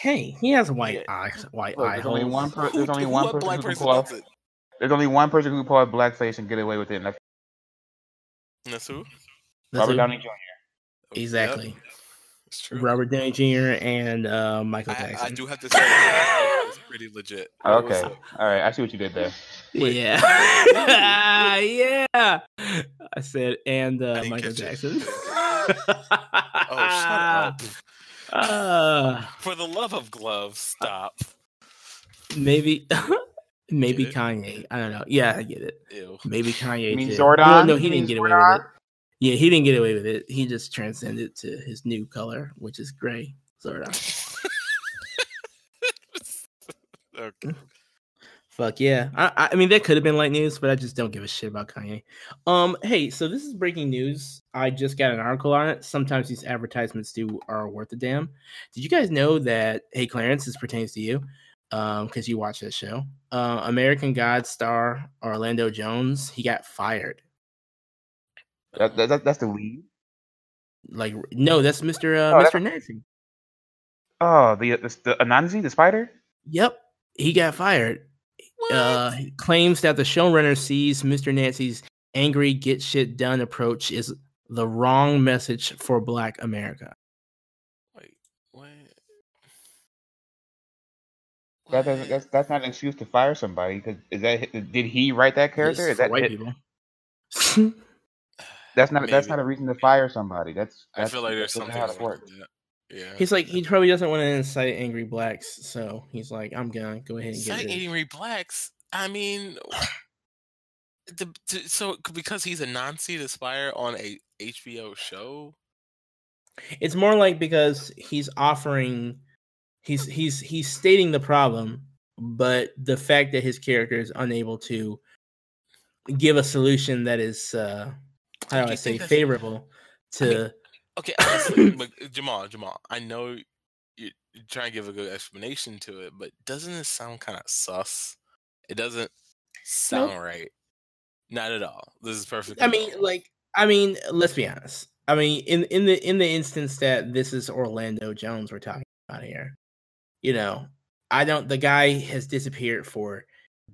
hey, he has white Yeah. eyes, white Look, eye there's only one. Per- there's only one a person who can person pull off. does it? There's only one person who can pull off blackface and get away with it, and that's That's who? That's Robert who- Downey Jr. Oh, yep, exactly. it's true. Robert Downey Jr. and uh, Michael I, Jackson. I do have to say, it's pretty legit. What Okay, [laughs] all right. I see what you did there. Wait. Yeah, [laughs] [laughs] yeah. I said, and uh, didn't Michael. Jackson. Oh, shut up! Uh, For the love of gloves, stop. maybe, maybe Kanye. I don't know. Yeah, I get it. Ew. Maybe Kanye. You mean did. Zordon? Well, no, he didn't get away Zordon? with it. Yeah, he didn't get away with it. He just transcended to his new color, which is gray. Zordon. Okay. Fuck yeah. I, I- I mean, that could have been light news, but I just don't give a shit about Kanye. Um, hey, so this is breaking news. I just got an article on it. Sometimes these advertisements do are worth a damn. Did you guys know that? Hey, Clarence, this pertains to you, um, because you watch that show. Uh, American God star Orlando Jones, he got fired. That, that, that- that's the lead. Like, no, that's Mister uh, Oh, Mister Nancy. Oh, the the, the Anansi, the spider. Yep, he got fired. uh, he claims that the showrunner sees Mr. Nancy's angry get shit done approach is the wrong message for Black America. Wait, what? That doesn't, that's that's not an excuse to fire somebody. Cause is that did he write that character? It's Is that white it- people? that's not that's not a reason to fire somebody. That's, I feel like there's something how it wrong with that. Yeah. he's like he probably doesn't want to incite angry blacks, so he's like, I'm gonna go ahead and get Sight rid it. angry blacks. I mean, [sighs] the, t- so because he's a non-seed aspire on a HBO show. It's more like because he's offering, he's he's he's stating the problem, but the fact that his character is unable to give a solution that is uh how Do do I say favorable I mean, to Okay, honestly, [coughs] but uh, Jamal, Jamal, I know you- you're trying to give a good explanation to it, but doesn't it sound kind of sus? It doesn't sound right. Not at all. This is perfect. I mean, like, I mean, let's be honest. I mean, in in the in the instance that this is Orlando Jones we're talking about here, you know, I don't. The guy has disappeared for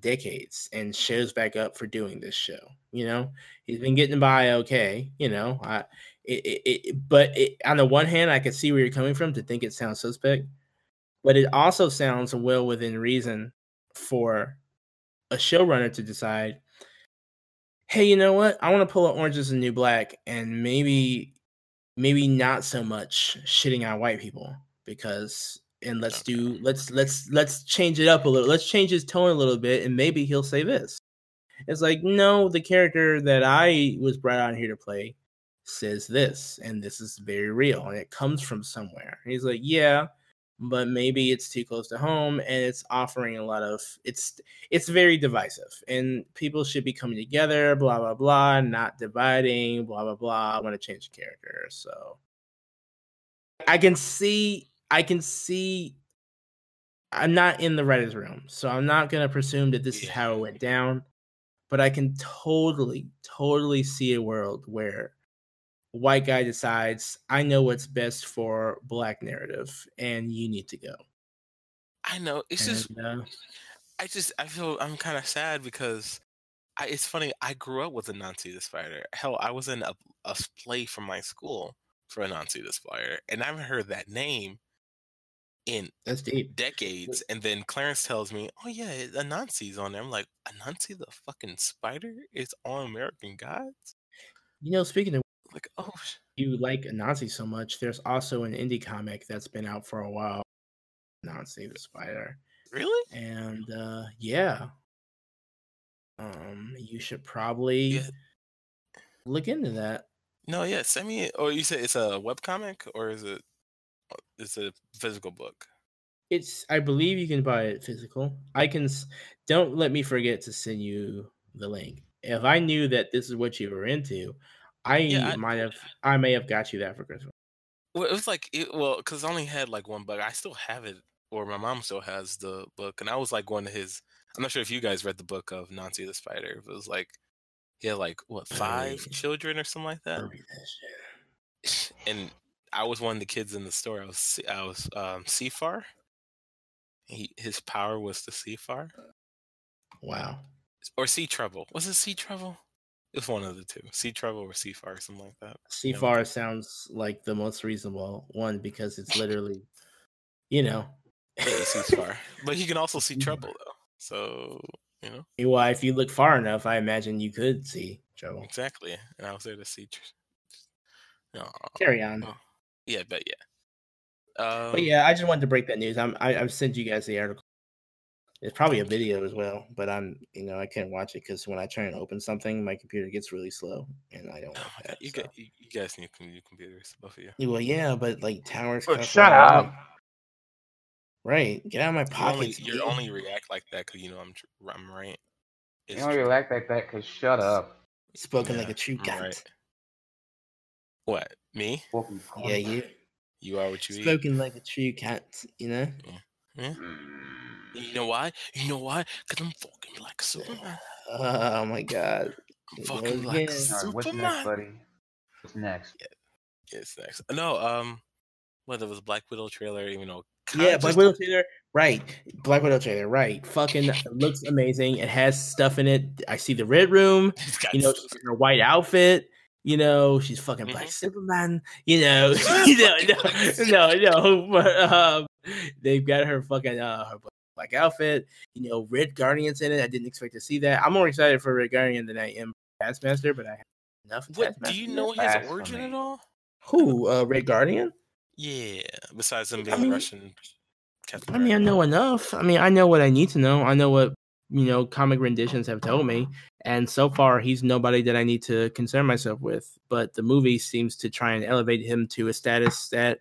decades and shows back up for doing this show. You know, he's been getting by okay. You know, I. It, it, it but it, on the one hand, I can see where you're coming from to think it sounds suspect, but it also sounds well within reason for a showrunner to decide hey, you know what? I want to pull an Orange is the New Black and maybe maybe not so much shitting on white people because and let's do let's let's let's change it up a little. Let's change his tone a little bit and maybe he'll say this. It's like, no, the character that I was brought on here to play says this, and this is very real, and it comes from somewhere. And he's like, yeah, but maybe it's too close to home and it's offering a lot of it's it's very divisive and people should be coming together blah blah blah not dividing blah blah blah i want to change the character so i can see i can see i'm not in the writers room so i'm not going to presume that this is how it went down but i can totally totally see a world where white guy decides I know what's best for black narrative and you need to go. I know. It's and, just uh, I just I feel I'm kind of sad because I, it's funny. I grew up with Anansi the Spider. Hell, I was in a, a play from my school for Anansi the Spider, and I haven't heard that name in That's deep. decades. And then Clarence tells me, "Oh yeah, Anansi's on there." I'm like, "Anansi the fucking Spider is on American Gods." You know, speaking of like, [laughs] oh, you like Anansi so much. There's also an indie comic that's been out for a while. Anansi the Spider. Really? And uh yeah. Um, you should probably yeah. look into that. No, yeah, send me. Or you say it's a web comic, or is it? Uh, it's a physical book. It's. I believe you can buy it physical. I can. Don't let me forget to send you the link. If I knew that this is what you were into, I yeah, might have, [laughs] I may have got you that for Christmas. Well, it was like, it, well, because I only had like one book. I still have it, or my mom still has the book, and I was like going to his. I'm not sure if you guys read the book of Nancy the Spider. It was like he had like what five children or something like that. [sighs] And I was one of the kids in the store. I was I was um, Seafar. He his power was to Seafar. Wow. Or Sea Trouble. Was it Sea Trouble? It's one of the two. Sea Trouble or Sea Far, something like that. Sea Far sounds like the most reasonable one because it's [laughs] literally, you know. yeah, Sea Far. But you can also see [laughs] trouble though. So, you know. Well, if you look far enough, I imagine you could see trouble. Exactly. And I was there to see tr- no, Carry on. Oh, yeah, but yeah. Um, but yeah, I just wanted to break that news. I'm I, I've sent you guys the article. It's probably a mm-hmm. video as well, but I'm, you know, I can't watch it because when I try and open something, my computer gets really slow, and I don't oh like that. You, so. got, you, you guys need new computers, both of you. Well, yeah, but like towers. But shut up. Right, get out of my pocket. You only, you only react like that because you know I'm I'm right. It's you only true. react like that because shut up. Spoken yeah, like a true cat. Right. What me? Yeah, you. You are what you Spoken eat. like a true cat, you know. Yeah. Yeah. You know why? You know why? Because I'm fucking like Superman. Oh my god. I'm fucking like right, Superman. what's next, buddy? What's next? Yeah, it's next. No, um, whether it was Black Widow trailer, you know. Yeah, Black Widow trailer. Right, Black Widow trailer. Right, fucking [laughs] looks amazing. It has stuff in it. I see the red room. You know, she's her white outfit. You know, she's fucking mm-hmm. Black Superman. You know, [laughs] [laughs] you know, no, no, no. But um, they've got her fucking uh, her black outfit. You know, Red Guardian's in it. I didn't expect to see that. I'm more excited for Red Guardian than I am Taskmaster, but I have enough. What, do you know his origin at all? Who? Uh, Red Guardian? Yeah. Besides him being I mean, Russian. Captain I mean, I know enough. I mean, I know what I need to know. I know what you know comic renditions have told me and so far he's nobody that i need to concern myself with but the movie seems to try and elevate him to a status that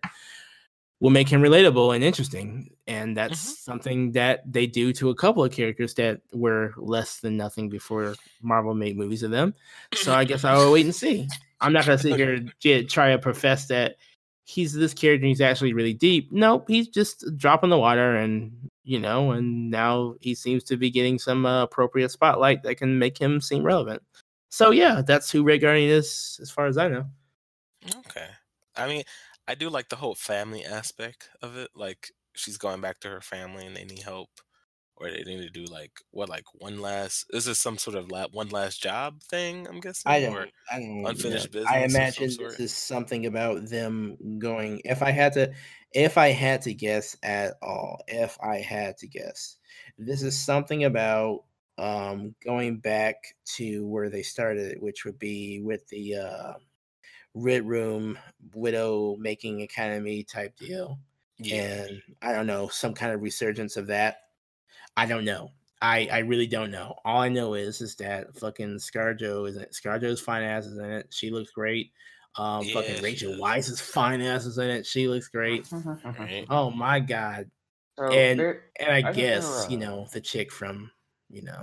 will make him relatable and interesting. And that's mm-hmm. something that they do to a couple of characters that were less than nothing before Marvel made movies of them. So I guess I will wait and see. I'm not gonna sit here and [laughs] try to profess that he's this character and he's actually really deep. Nope, he's just a drop in the water and you know, and now he seems to be getting some uh, appropriate spotlight that can make him seem relevant. So yeah, that's who Red Guardian is as far as I know. Okay. I mean, I do like the whole family aspect of it. Like she's going back to her family and they need help, or they need to do like what, like one last. Is this some sort of la- one last job thing? I'm guessing. I don't. Or I don't unfinished business. I imagine this is something about them going. If I had to, if I had to guess at all, if I had to guess, this is something about um going back to where they started, which would be with the. uh Red Room Widow Making Academy type deal. Yeah. And I don't know, some kind of resurgence of that. I don't know. I, I really don't know. All I know is is that fucking ScarJo is it. ScarJo's fine ass is in it. She looks great. Um, Yeah, fucking she Rachel does. Weisz's fine ass is in it. She looks great. [laughs] Right? Oh my god! So And- there- And I, I guess they're, you uh, know the chick from you know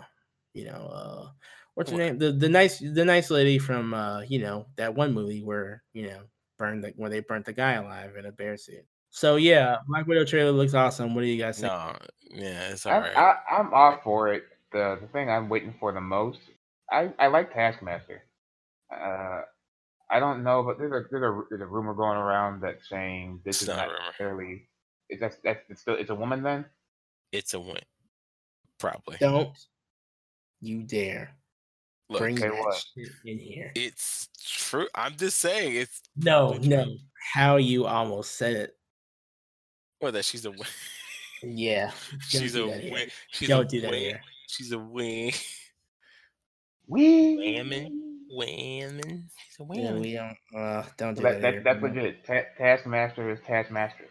you know uh what's her What? name the the nice the nice lady from uh you know that one movie where you know burned the, where they burnt the guy alive in a bear suit. So yeah, Black Widow trailer looks awesome. What do you guys think? No, yeah, it's I'm, alright. I, I'm off for it. The the thing I'm waiting for the most, I, I like Taskmaster. Uh, I don't know, but there's a there's a there's a rumor going around that saying this It's is not a not rumor. necessarily. Is that that's it's still it's a woman then? It's a win, probably. Don't you dare Look, bring that what? shit in here. it's true. I'm just saying it's No, no. true. How you almost said it. Well, that she's a win. Yeah. [laughs] don't she's do a that here. win. She's Don't a do that win. here. She's a win. [laughs] We Whammon. Whammon. She's a Yeah, we don't uh don't do That, that, here. that, that's legit. Ta- Taskmaster is Taskmaster.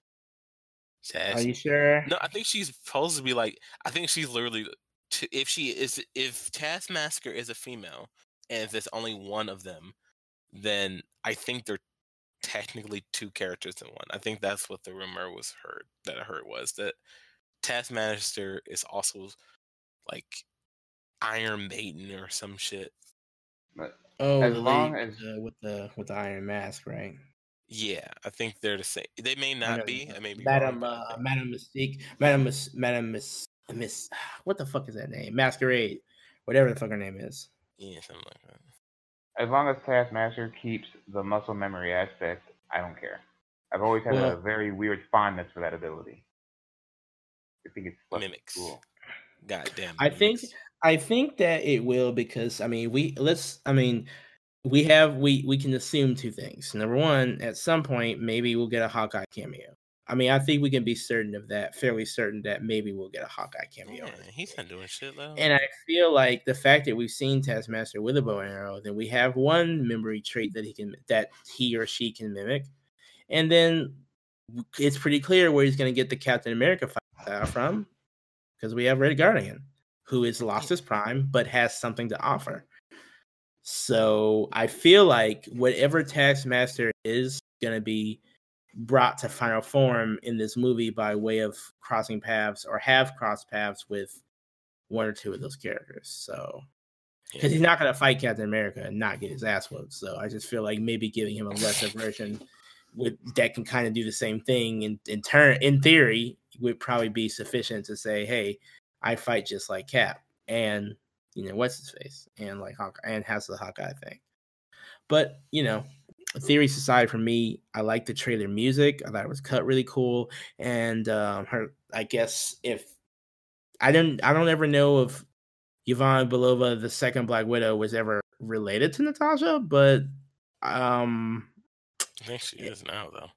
Are you sure? No, I think she's supposed to be like. I think she's literally. t- If she is, if Taskmaster is a female, and if there's only one of them, then I think they're technically two characters in one. I think that's what the rumor was heard that I heard was that Taskmaster is also like Iron Maiden or some shit. But Oh, as long lady as- with the, with the with the iron mask, right? Yeah, I think they're the same. They may I know not be. you- I may be Madam wrong, uh, Madam Mystique, Madam Miss, Madam Miss, [sighs] Miss. What the fuck is that name? Masquerade, whatever the fuck her name is. yeah, something like that. As long as Taskmaster keeps the muscle memory aspect, I don't care. I've always had a very weird fondness for that ability. I think it's Mimics. cool. God damn. I think mimics. I think that it will because I mean we let's I mean we have we we can assume two things. Number one, at some point maybe we'll get a Hawkeye cameo. I mean I think we can be certain of that, fairly certain that maybe we'll get a Hawkeye cameo. Yeah, he's not doing shit. though. And I feel like the fact that we've seen Taskmaster with a bow and arrow, then we have one memory trait that he can that he or she can mimic, and then it's pretty clear where he's going to get the Captain America fight style from, because we have Red Guardian, who has lost his prime but has something to offer. So I feel like whatever Taskmaster is going to be brought to final form in this movie by way of crossing paths or have crossed paths with one or two of those characters. So because he's not going to fight Captain America and not get his ass whooped. So I just feel like maybe giving him a lesser version with that can kind of do the same thing in in turn in theory would probably be sufficient to say, hey, I fight just like Cap and you know what's his face and like Hawk and has the Hawkeye thing. But you know, theories aside for me, I like the trailer music. I thought it was cut really cool, and um, her. I guess if I don't, I don't ever know if Yvonne Belova, the second Black Widow, was ever related to Natasha, but um, I think she is now though.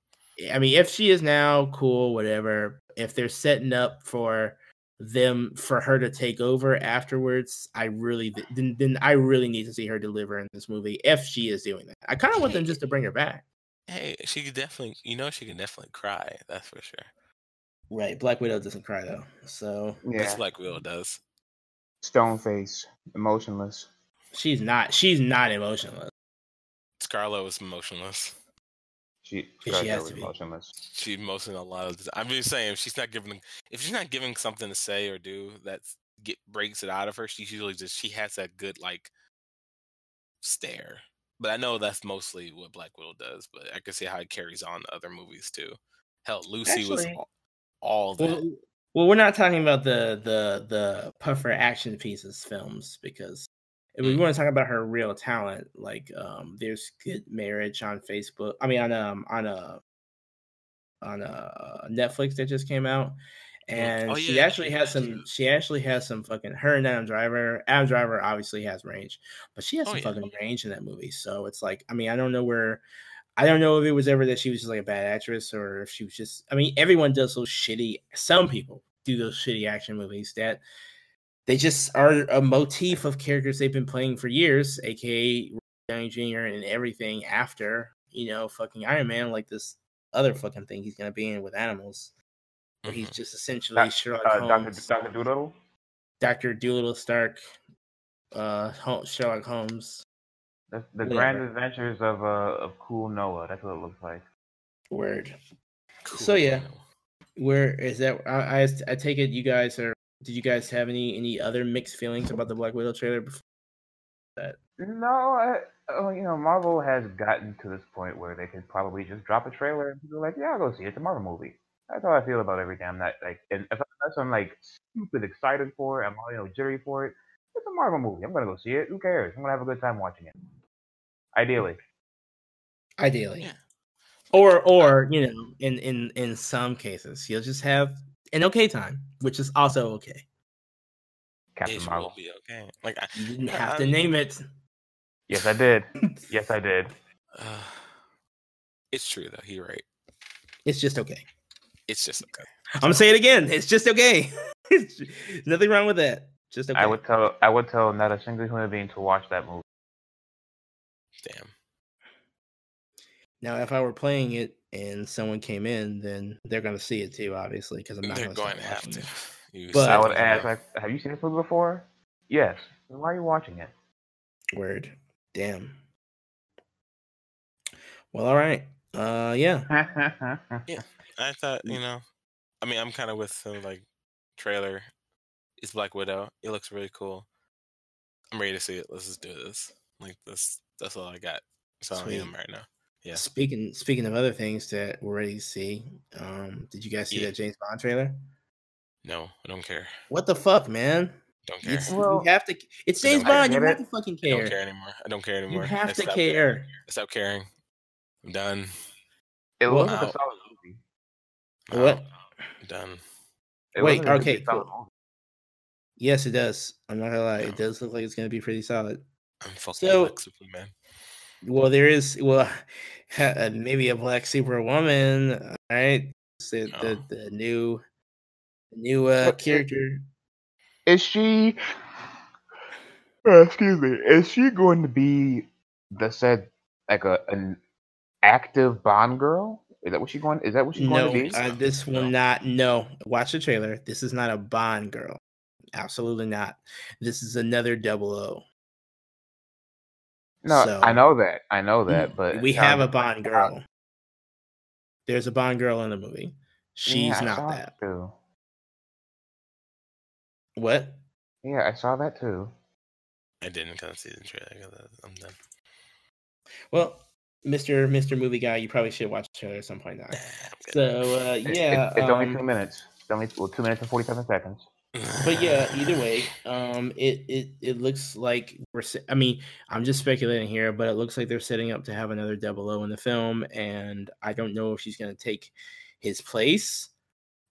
I mean, if she is now, cool, whatever. If they're setting up for them for her to take over afterwards, I really then then I really need to see her deliver in this movie if she is doing that. I kind of want them just to bring her back. Hey, she could definitely. You know, she can definitely cry. That's for sure. Right, Black Widow doesn't cry though, so Yeah. That's like Will does. Stone face, emotionless. she's not she's not emotionless. Scarlett was emotionless. She, she Scarlett has to be. emotionless. She emotional a lot of. The, I'm just saying, if she's not giving, if she's not giving something to say or do that get breaks it out of her, she's usually just she has that good like stare. But I know that's mostly what Black Widow does. But I can see how it carries on to other movies too. Hell, Lucy was all, all that. Well, well, we're not talking about the the the puffer action pieces films because if we Mm. want to talk about her real talent, like um, there's Good Marriage on Facebook. I mean, on um on a on a Netflix that just came out, and Oh, she actually she has some. She actually has some fucking her and Adam Driver. Adam Driver obviously has range, but she has Oh, some yeah. fucking range in that movie. So it's like, I mean, I don't know where. I don't know if it was ever that she was just like a bad actress or if she was just. I mean, everyone does those shitty. Some people do those shitty action movies that they just are a motif of characters they've been playing for years, aka Downey Jr. and everything after you know fucking Iron Man, like this other fucking thing he's gonna be in with animals, where he's Mhm. just essentially Doc- Sherlock Uh, Holmes, Doctor Dolittle. Doctor Dolittle Stark, uh, Sherlock Holmes. The, the Whatever. Grand Adventures of uh of Cool Noah. That's what it looks like. Word. Cool. So, yeah. Where is that? I, I I take it you guys are. Did you guys have any any other mixed feelings about the Black Widow trailer? Before? No, I, oh, you know, Marvel has gotten to this point where they could probably just drop a trailer and people are like, yeah, I'll go see it. It's a Marvel movie. That's how I feel about every damn night. Like, and if unless I'm like stupid excited for it, I'm all, you know jittery for it. It's a Marvel movie. I'm gonna go see it. Who cares? I'm gonna have a good time watching it. Ideally, Ideally. Yeah. Or or you know, in in in some cases, you'll just have an okay time, which is also okay. Captain It will Marvel. be okay. Like I, You didn't Yeah, have to I'm- name it. Yes, I did. [laughs] yes, I did. uh, [sighs] it's true though. You're right. It's just okay. It's just okay. I'm gonna say it again. It's just okay. [laughs] It's- Nothing wrong with that. Just okay. I would tell. I would tell not a single human being to watch that movie. Damn. Now, if I were playing it and someone came in, then they're gonna see it too, obviously, because I'm not They're gonna going to have to. it. [laughs] You But- I would ask, like, have you seen this movie before? Yes. Then why are you watching it? Word. Damn. Well, all right. Uh, yeah. [laughs] Yeah. I thought, you know, I mean, I'm kind of with the like trailer. It's Black Widow. It looks really cool. I'm ready to see it. Let's just do this. Like this. That's all I got. So I Sweet. am right now. Yeah. Speaking speaking of other things that we're ready to see, um, did you guys see Yeah. that James Bond trailer? No, I don't care. What the fuck, man? Don't care. It's, Well, you have to. It's James Bond. You get have to fucking care. I don't care. care anymore. I don't care You anymore. I have to stopped- care. I stopped caring. I'm done. It What? looks like a solid movie. I'm What? I'm done. It Wait, looks okay, cool. Yes, it does. I'm not gonna lie. No. It does look like it's gonna be pretty solid. I'm fucking So- like Superman. Well, there is well, [laughs] uh, maybe a black superwoman. Right, the Oh. the, the new new uh, character. Is she? uh, excuse me. Is she going to be the said like a an active Bond girl? Is that what she going? Is that what she's No, going to be? uh, this will No. not. No, watch the trailer. This is not a Bond girl. Absolutely not. This is another double O. no, so- I know that. I know that. But we it have a Bond girl. There's a Bond girl in the movie. She's Yeah, not saw that. Too. What? Yeah, I saw that too. I didn't kind of see the trailer. 'cause I'm done. Well, Mister Mister Movie Guy, you probably should watch the trailer at some point now. Nah, I'm good. So uh, It- yeah, it's, it's only um, two minutes. It's only well, two minutes and forty-seven seconds. But yeah, either way, um, it it it looks like we're. I mean, I'm just speculating here, but it looks like they're setting up to have another Double O in the film, and I don't know if she's going to take his place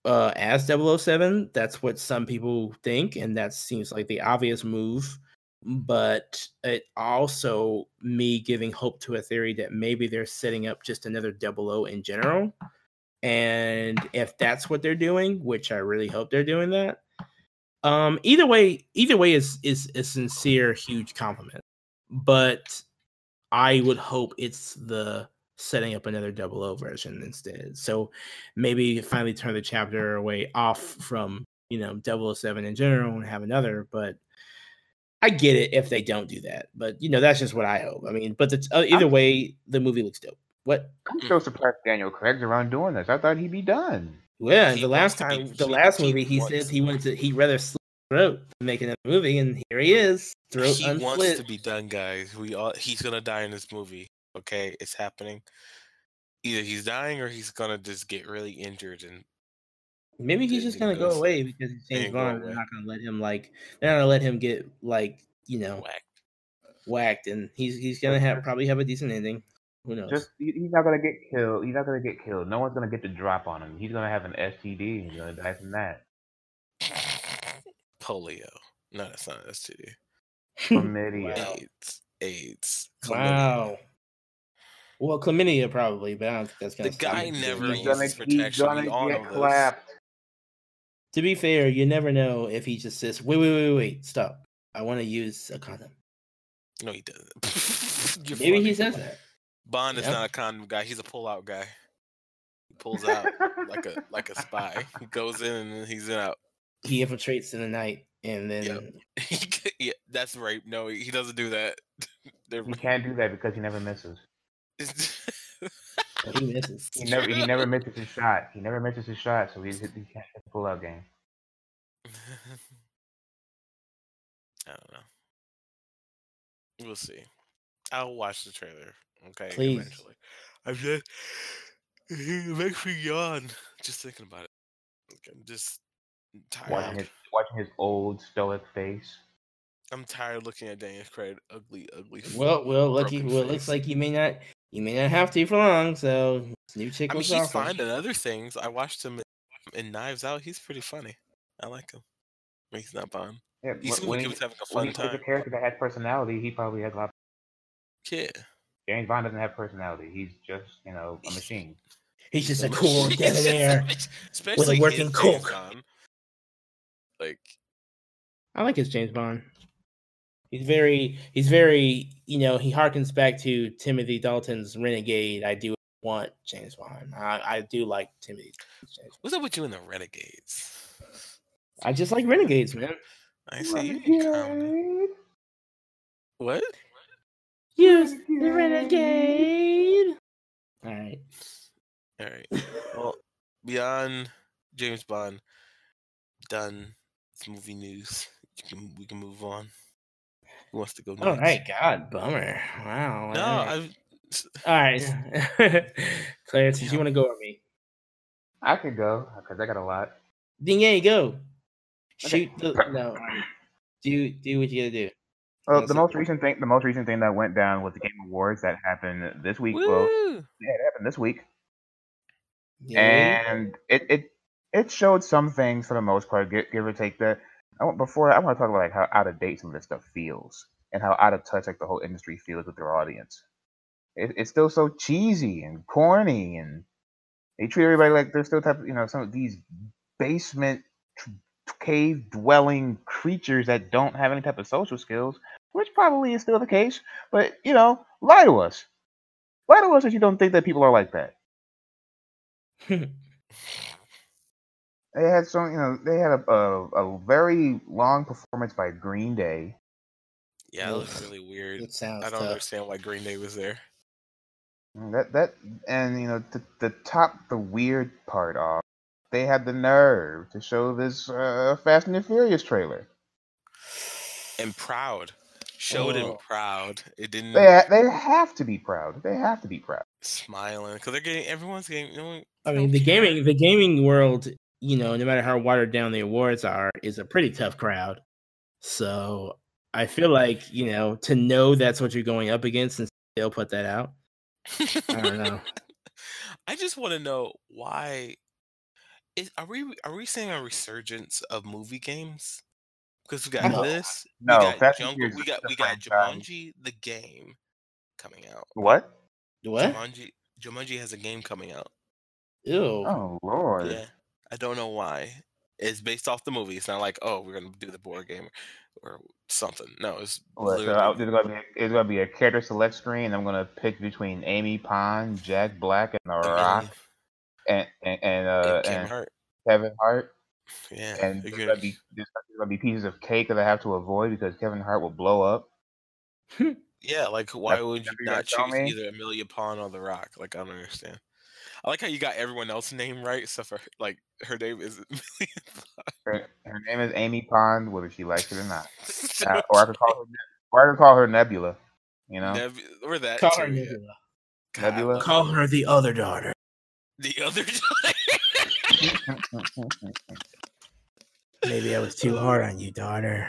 uh, as 007. That's what some people think, and that seems like the obvious move. But it also me giving hope to a theory that maybe they're setting up just another Double O in general. And if that's what they're doing, which I really hope they're doing that, um, either way, either way is is a sincere, huge compliment. But I would hope it's the setting up another double O version instead. So maybe finally turn the chapter away off from you know 007 in general and have another. But I get it if they don't do that. But you know that's just what I hope. I mean, but the, uh, either way, the movie looks dope. What? I'm so surprised Daniel Craig's around doing this. I thought he'd be done. Yeah, the last time, the last movie, he said he wanted to. He rather throat than make another movie, and here he is, throat he unsplit. wants to be done, guys. We all he's gonna die in this movie. Okay, it's happening. Either he's dying or he's gonna just get really injured and Maybe he's just gonna go goes- away because he's he James ain't go Bond. They're not gonna let him like. They're not gonna let him get like you know whack. whacked, and he's he's gonna have probably have a decent ending. Who knows? Just he's not gonna get killed. He's not gonna get killed. No one's gonna get the drop on him. He's gonna have an STD and he's gonna die from that. [laughs] Polio. No, that's not STD. Chlamydia. Wow. AIDS. AIDS. chlamydia. wow. Well, chlamydia probably, but I don't think that's gonna. The stop guy him never He's it. gonna, uses he's protection. We gonna all get know clapped. To be fair, you never know if he just says, "Wait, wait, wait, wait, stop! I want to use a condom." No, he doesn't. [laughs] You're Maybe he funny. says that. Bond is Yeah. not a condom guy. He's a pull-out guy. He pulls [laughs] out like a like a spy. He goes in and then he's out. He infiltrates in the night and then [laughs] yeah, that's right. No, he doesn't do that. [laughs] They're- He can't do that because he never misses. he misses. He never he never misses his shot. He never misses his shot, so he's he can't hit the pull out game. [laughs] I don't know. We'll see. I'll watch the trailer. Okay, Please. eventually. I'm just it makes me yawn just thinking about it. Like, I'm just tired. Watching his watching his old stoic face. I'm tired looking at Daniel Craig ugly, ugly. Well, well, lucky. broken Well, it looks like you may not. You may not have to for long. So, new chick I mean, was he's offered. fine in other things. I watched him in, in Knives Out. He's pretty funny. I like him. When He's not Bond. Yeah, He wh- seemed when like he he, was having a when fun he plays a character that had personality, he probably has a lot. Yeah. James Bond doesn't have personality. He's just you know a machine. He's just a cool just [laughs] a debonair. mach- Especially working his James coke. Bond. Like, I like his James Bond. He's very, he's very, you know, he harkens back to Timothy Dalton's Renegade. I do want James Bond. I, I do like Timothy. What's up with you and the Renegades? I just like Renegades, man. I see you. What? Use the Renegade. All right. All right. Well, beyond James Bond, done. It's movie news. You can, we can move on. Who wants to go oh next? All right. God, bummer. Wow. No, all right. I've. All right. [laughs] Clarence, did you want to go with me? I could go because I got a lot. Then yeah, go. Okay. Shoot the no. Do do what you gotta do. Well, the most recent thing, the most recent thing that went down was the Game Awards that happened this week. Well, Woo! yeah, it happened this week, Yeah. and it it it showed some things for the most part, give, or take. That I want before I want to talk about like how out of date some of this stuff feels, and how out of touch like the whole industry feels with their audience. It, it's still so cheesy and corny, and they treat everybody like they're still type of, you know some of these basement tr- cave dwelling creatures that don't have any type of social skills, which probably is still the case. But you know, lie to us. Lie to us if you don't think that people are like that. [laughs] They had some, you know, they had a, a, a very long performance by Green Day. Yeah, that was really weird. it sounds I don't tough. understand why Green Day was there. Mm, That that and you know to, to top the weird part off, they had the nerve to show this uh, Fast and the Furious trailer. And proud. Showed him Oh. proud. It didn't They ha- they have to be proud. They have to be proud. smiling because they're getting everyone's getting. You know, I I mean, the gaming the gaming world, you know, no matter how watered down the awards are, is a pretty tough crowd. So I feel like you know to know that's what you're going up against, and still put that out. I don't know. [laughs] I just want to know why. Is, are we are we seeing a resurgence of movie games? Because we got No. this, No, we got Fast Jungle, we got the we got franchise. Jumanji the game coming out. What? What? Jumanji Jumanji has a game coming out. Ew. Oh Lord! Yeah, I don't know why. It's based off the movie. It's not like oh we're gonna do the board game or something. No, it's What, so literally I- there's gonna be a, there's gonna be a character select screen. I'm gonna pick between Amy Pond, Jack Black, and The I Rock, and and, and uh and Kevin and Hart. Kevin Hart. Yeah, and you're there's gonna- gonna be there's gonna be pieces of cake that I have to avoid because Kevin Hart will blow up. Yeah, like why That's- would you that's what you're gonna not choose me? either Amelia Pond or The Rock? Like I don't understand. I like how you got everyone else's name right, except for like her name is [laughs] Her, her name is Amy Pond, whether she likes it or not. [laughs] Uh, or I could call her, or I could call her Nebula. You know, Neb- or that Call too, her. Nebula. God, Nebula? Call her the other daughter. the other. [laughs] Maybe I was too hard on you, daughter.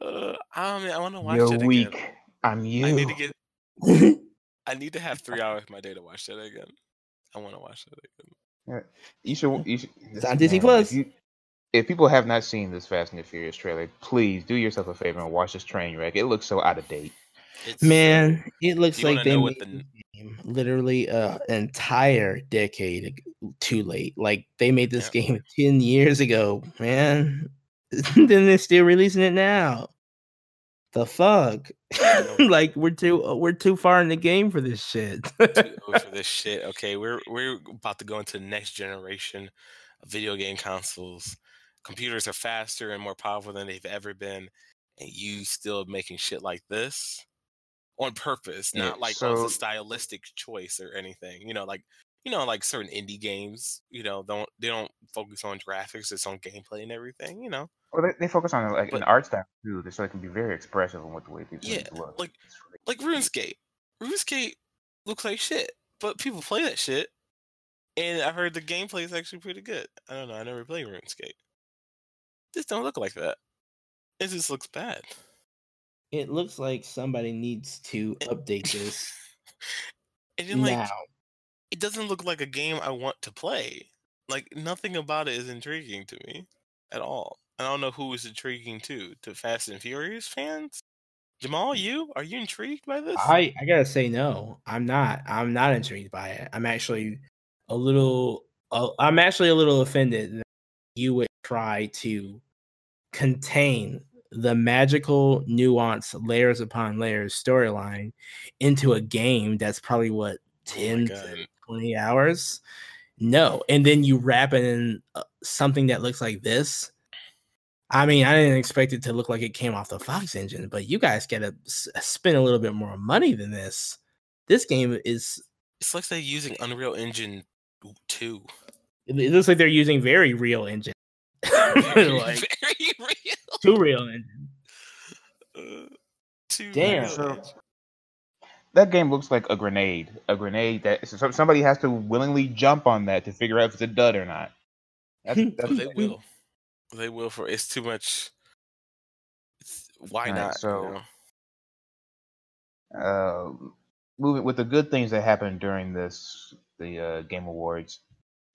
uh, I mean, I want to watch you're it weak. again. I'm you. I need to get. I need to have three hours [laughs] of my day to watch that again. I want to watch that again. You should. You should It's on Disney Plus. If, if people have not seen this Fast and the Furious trailer, please do yourself a favor and watch this train wreck. It looks so out of date. It's Man, it looks like they made the- game literally uh, an entire decade too late. Like they made this Yeah. game ten years ago, man. [laughs] then they're still releasing it now. The fuck? [laughs] like we're too uh, we're too far in the game for this shit. for this [laughs] shit. Okay, we're we're about to go into the next generation of video game consoles. Computers are faster and more powerful than they've ever been, and you still making shit like this on purpose, Yeah, not like oh, it's so a stylistic choice or anything. You know, like you know, like certain indie games, you know, don't they don't focus on graphics, it's on gameplay and everything, you know. well, they, they focus on like an art style too, so it can be very expressive in what the way people yeah, look. like It's like RuneScape. RuneScape looks like shit, but people play that shit, and I heard the gameplay is actually pretty good. I don't know, I never played RuneScape. This don't look like that. It just looks bad. It looks like somebody needs to update this [laughs] And then like now. It doesn't look like a game I want to play. Like nothing about it is intriguing to me at all. I don't know who is intriguing to. To Fast and Furious fans? Jamal, you are you intrigued by this? I I gotta say no. I'm not. I'm not intrigued by it. I'm actually a little. Uh, I'm actually a little offended that you would try to contain the magical nuance layers upon layers storyline into a game that's probably what Oh my 10 god. To 20 hours no and then you wrap it in uh, something that looks like this i mean i didn't expect it to look like it came off the fox engine but you guys gotta spend a little bit more money than this this game is It's like they're using Unreal Engine 2. it it looks like they're using very real engine Very, [laughs] [laughs] like very real. too real engine Uh, too Damn. real. So Edge. That game looks like a grenade, a grenade that so somebody has to willingly jump on that to figure out if it's a dud or not. That's [laughs] that's they will. They will for it's too much. It's, why Alright, not? you so- know? uh, moving with the good things that happened during this the uh, game awards.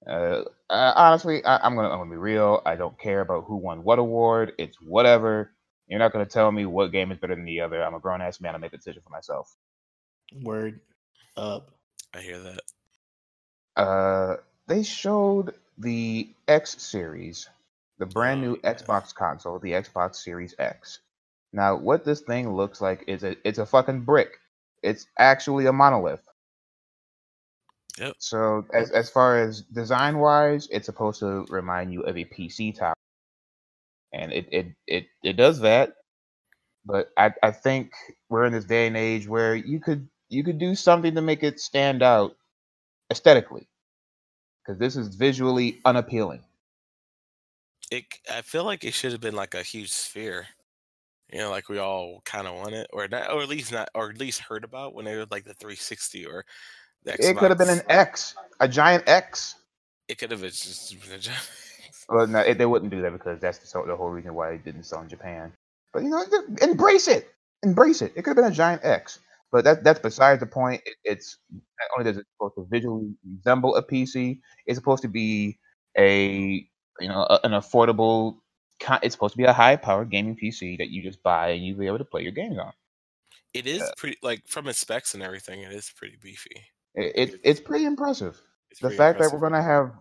Uh, uh, honestly, I, I'm gonna I'm gonna be real. I don't care about who won what award. It's whatever. You're not gonna tell me what game is better than the other. I'm a grown ass man. I make a decision for myself. Word up I hear that. Uh, they showed the X series, the brand Oh, new yeah. Xbox console, the Xbox Series X. Now, what this thing looks like is a it's a fucking brick. It's actually a monolith. Yep. So as as far as design wise, it's supposed to remind you of a PC tower, and it it it, it does that. But I I think we're in this day and age where you could you could do something to make it stand out aesthetically, because this is visually unappealing. It. I feel like it should have been like a huge sphere. You know, like we all kind of want it, or not, or at least not, or at least heard about when they were like the 360 or the Xbox. It could have been an X, a giant X. It could have been just been a giant. Well, no, it, they wouldn't do that because that's the, the whole reason why it didn't sell in Japan. But you know, embrace it, embrace it. It could have been a giant X, but that that's besides the point. It, it's not only does it supposed to visually resemble a PC, it's supposed to be a you know a, an affordable. It's supposed to be a high-powered gaming PC that you just buy and you be able to play your games on. It is pretty like from its specs and everything. It is pretty beefy. It, it it's pretty impressive. It's the pretty fact impressive. that we're gonna have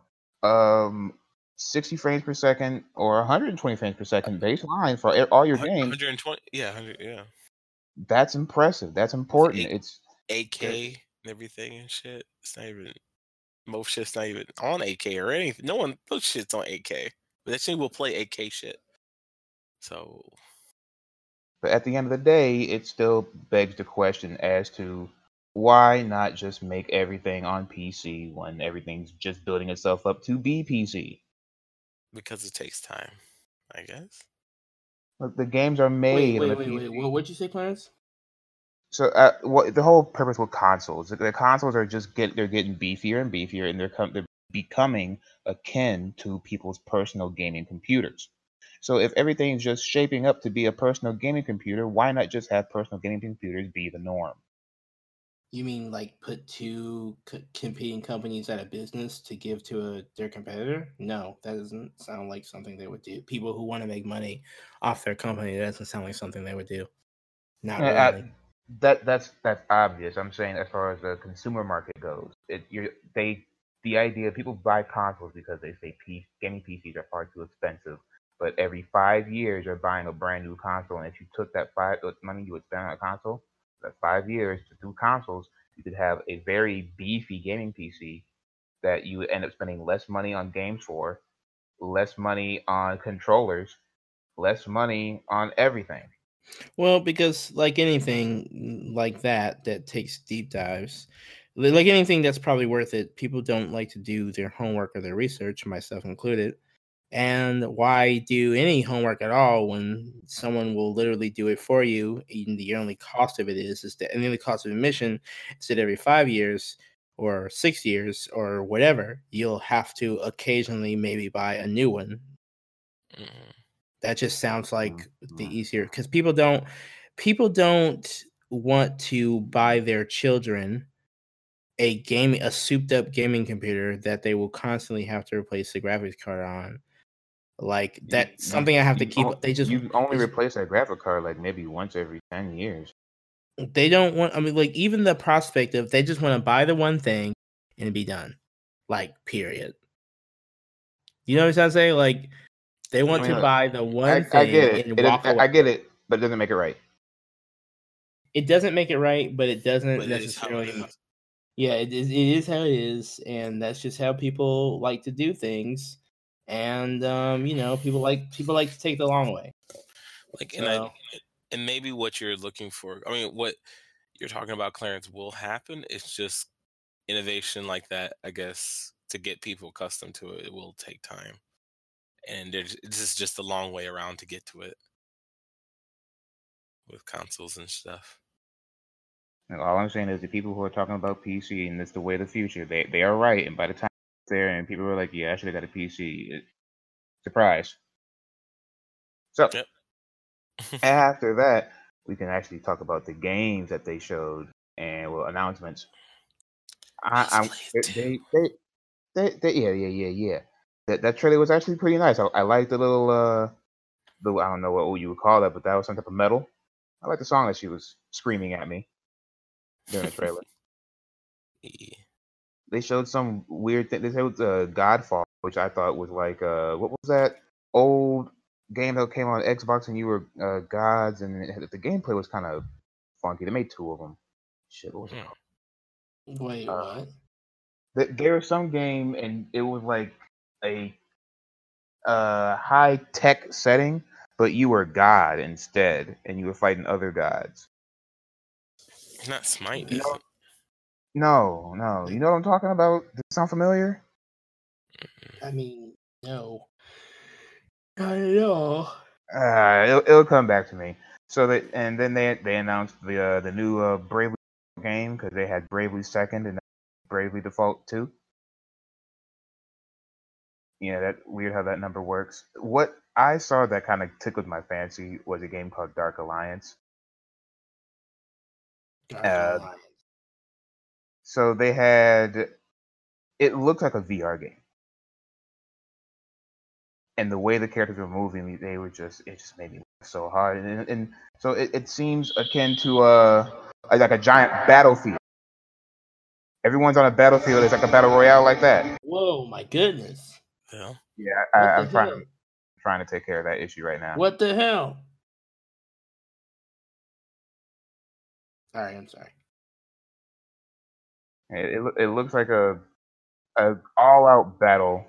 um 60 frames per second or 120 frames per second baseline for all your games 120. Yeah, 100. Yeah. That's impressive that's important it's 8K and everything and shit. It's not even most shit's not even on 8K or anything. No one no shit's on 8K. But that shit will play 8K shit. So but at the end of the day it still begs the question as to why not just make everything on PC when everything's just building itself up to be PC because it takes time, I guess. Look, the games are made wait the wait wait what, what'd you say clarence So uh, what the whole purpose with consoles, the, the consoles are just get they're getting beefier and beefier, and they're com- they're becoming akin to people's personal gaming computers. So if everything's just shaping up to be a personal gaming computer, why not just have personal gaming computers be the norm? You mean like put two c- competing companies out of business to give to a, their competitor? No, that doesn't sound like something they would do. People who want to make money off their company, that doesn't sound like something they would do. Not really. that that's that's obvious. I'm saying as far as the consumer market goes, it you're, they the idea people buy consoles because they say P, gaming PCs are far too expensive. But every five years, you're buying a brand new console, and if you took that five money you would spend on a console, that five years to two consoles, you could have a very beefy gaming PC that you would end up spending less money on games for, less money on controllers, less money on everything. Well, because like anything mm, like that that takes deep dives, like anything that's probably worth it, people don't like to do their homework or their research, myself included. And why do any homework at all when someone will literally do it for you? And the only cost of it is is that and the only cost of admission is that every five years or six years or whatever, you'll have to occasionally maybe buy a new one. Mm. That just sounds like mm-hmm. the easier because people don't people don't want to buy their children a game a souped up gaming computer that they will constantly have to replace the graphics card on. Like that's something I have to keep. They just you only replace that graphic card like maybe once every ten years. They don't want. I mean, like even the prospect of they just want to buy the one thing and be done. Like period. You know what I'm saying? Like they want I mean, to buy the one I, thing I get it. and it walk away. I get it, but it doesn't make it right. It doesn't make it right, but it doesn't but necessarily. It yeah, it is. It is how it is, and that's just how people like to do things. And um, you know, people like people like to take the long way. Like, so, and I, and maybe what you're looking for. I mean, what you're talking about, Clarence, will happen. It's just innovation like that. I guess to get people accustomed to it, it will take time and there's this is just a long way around to get to it with consoles and stuff. All I'm saying is the people who are talking about PC and it's the way of the future, they they are right. And by the time it's there and people were like, "Yeah, I should have got a PC," it, surprise. So yep. [laughs] after that, we can actually talk about the games that they showed and well announcements. I, am they, they, they, they, yeah, yeah, yeah, yeah that that trailer was actually pretty nice. I, I like the little uh the I don't know what you would call that, but that was some type of metal. I like the song that she was screaming at me during the trailer. [laughs] yeah. They showed some weird thing. They showed uh, Godfall, which I thought was like uh what was that old game that came on Xbox and you were uh, gods and it, the gameplay was kind of funky. They made two of them. Shit, what was it hmm. called? Wait, uh, what? There was some game and it was like a uh, high tech setting, but you were God instead, and you were fighting other gods. Not Smite, you know, No, no. You know what I'm talking about? Does it sound familiar? I mean, no. Not at all. Uh, it'll, it'll come back to me. So that, and then they they announced the uh, the new uh, Bravely game because they had Bravely Second and Bravely Default Two you know that weird how that number works. What I saw that kind of tickled my fancy was a game called Dark Alliance. Dark uh, Alliance. So they had it looked like a VR game. And the way the characters were moving, they were just it just made me laugh so hard. And, and so it, it seems akin to uh like a giant battlefield. Everyone's on a battlefield. It's like a battle royale like that. Whoa, my goodness. Yeah. Yeah, I, am trying, trying to take care of that issue right now. What the hell? Sorry, I'm sorry. It, it, it looks like a a all out battle.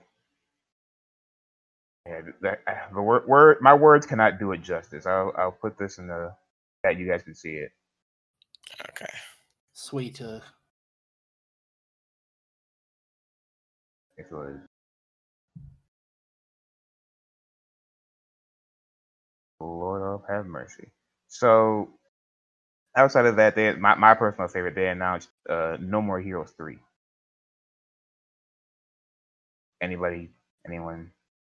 Yeah, that, the word, word my words cannot do it justice. I'll I'll put this in the that you guys can see it. Okay. Sweet. Uh... It was Lord have mercy. So outside of that, they my, my personal favorite, they announced uh, No More Heroes three. Anybody, anyone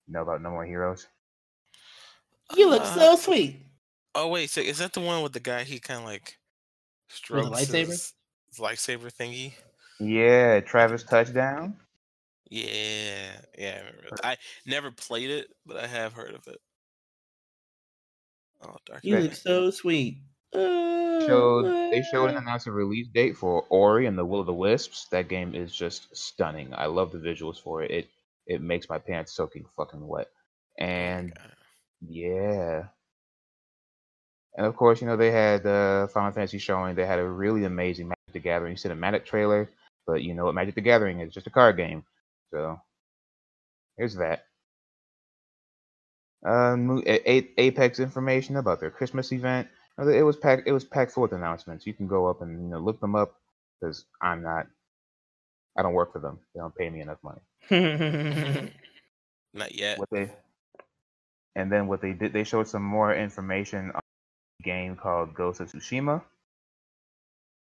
know about No More Heroes? You look uh, so sweet. Oh wait, so is that the one with the guy? He kind of like strokes with lightsaber, his, his lightsaber thingy. Yeah, Travis touchdown. Yeah, yeah, I. I never played it, but I have heard of it. Oh, Dark you look so sweet. [sighs] Showed they showed and announced a release date for Ori and the Will of the Wisps. That game is just stunning. I love the visuals for it. It it makes my pants soaking fucking wet. And yeah. And of course, you know, they had uh, Final Fantasy showing. They had a really amazing Magic the Gathering cinematic trailer. But you know what Magic the Gathering is? Just a card game. So here's that. um, Apex information about their Christmas event. It was packed. It was packed full with announcements. You can go up and you know look them up because I'm not. I don't work for them. They don't pay me enough money. [laughs] not yet. What they and then what they did, they showed some more information on a game called Ghost of Tsushima.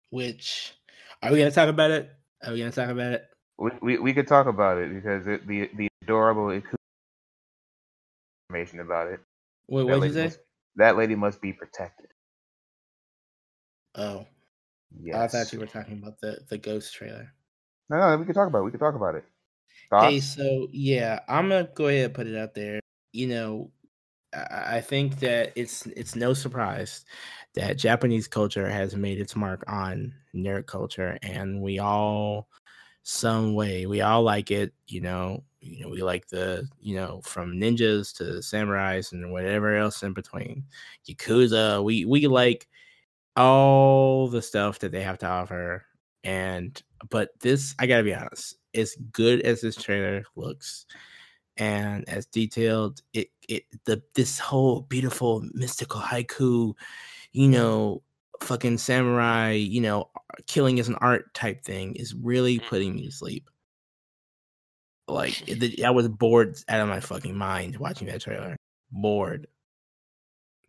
Which are we gonna talk about it? Are we gonna talk about it? We we, we could talk about it because it, the the adorable information about it. What what did you say? Must, that lady must be protected. Oh, yes. I thought you were talking about the the ghost trailer. No, no, we could talk about it. We could talk about it. Thoughts? Hey, so yeah, I'm gonna go ahead and put it out there. You know, I, I think that it's it's no surprise that Japanese culture has made its mark on nerd culture, and we all some way we all like it. You know, you know we like the you know from ninjas to samurais and whatever else in between. Yakuza, we we like all the stuff that they have to offer. And but this, I gotta be honest, as good as this trailer looks, and as detailed, it it the this whole beautiful mystical haiku, you know, fucking samurai, you know, killing as an art type thing is really mm. putting me to sleep. Like [laughs] I was bored out of my fucking mind watching that trailer. Bored.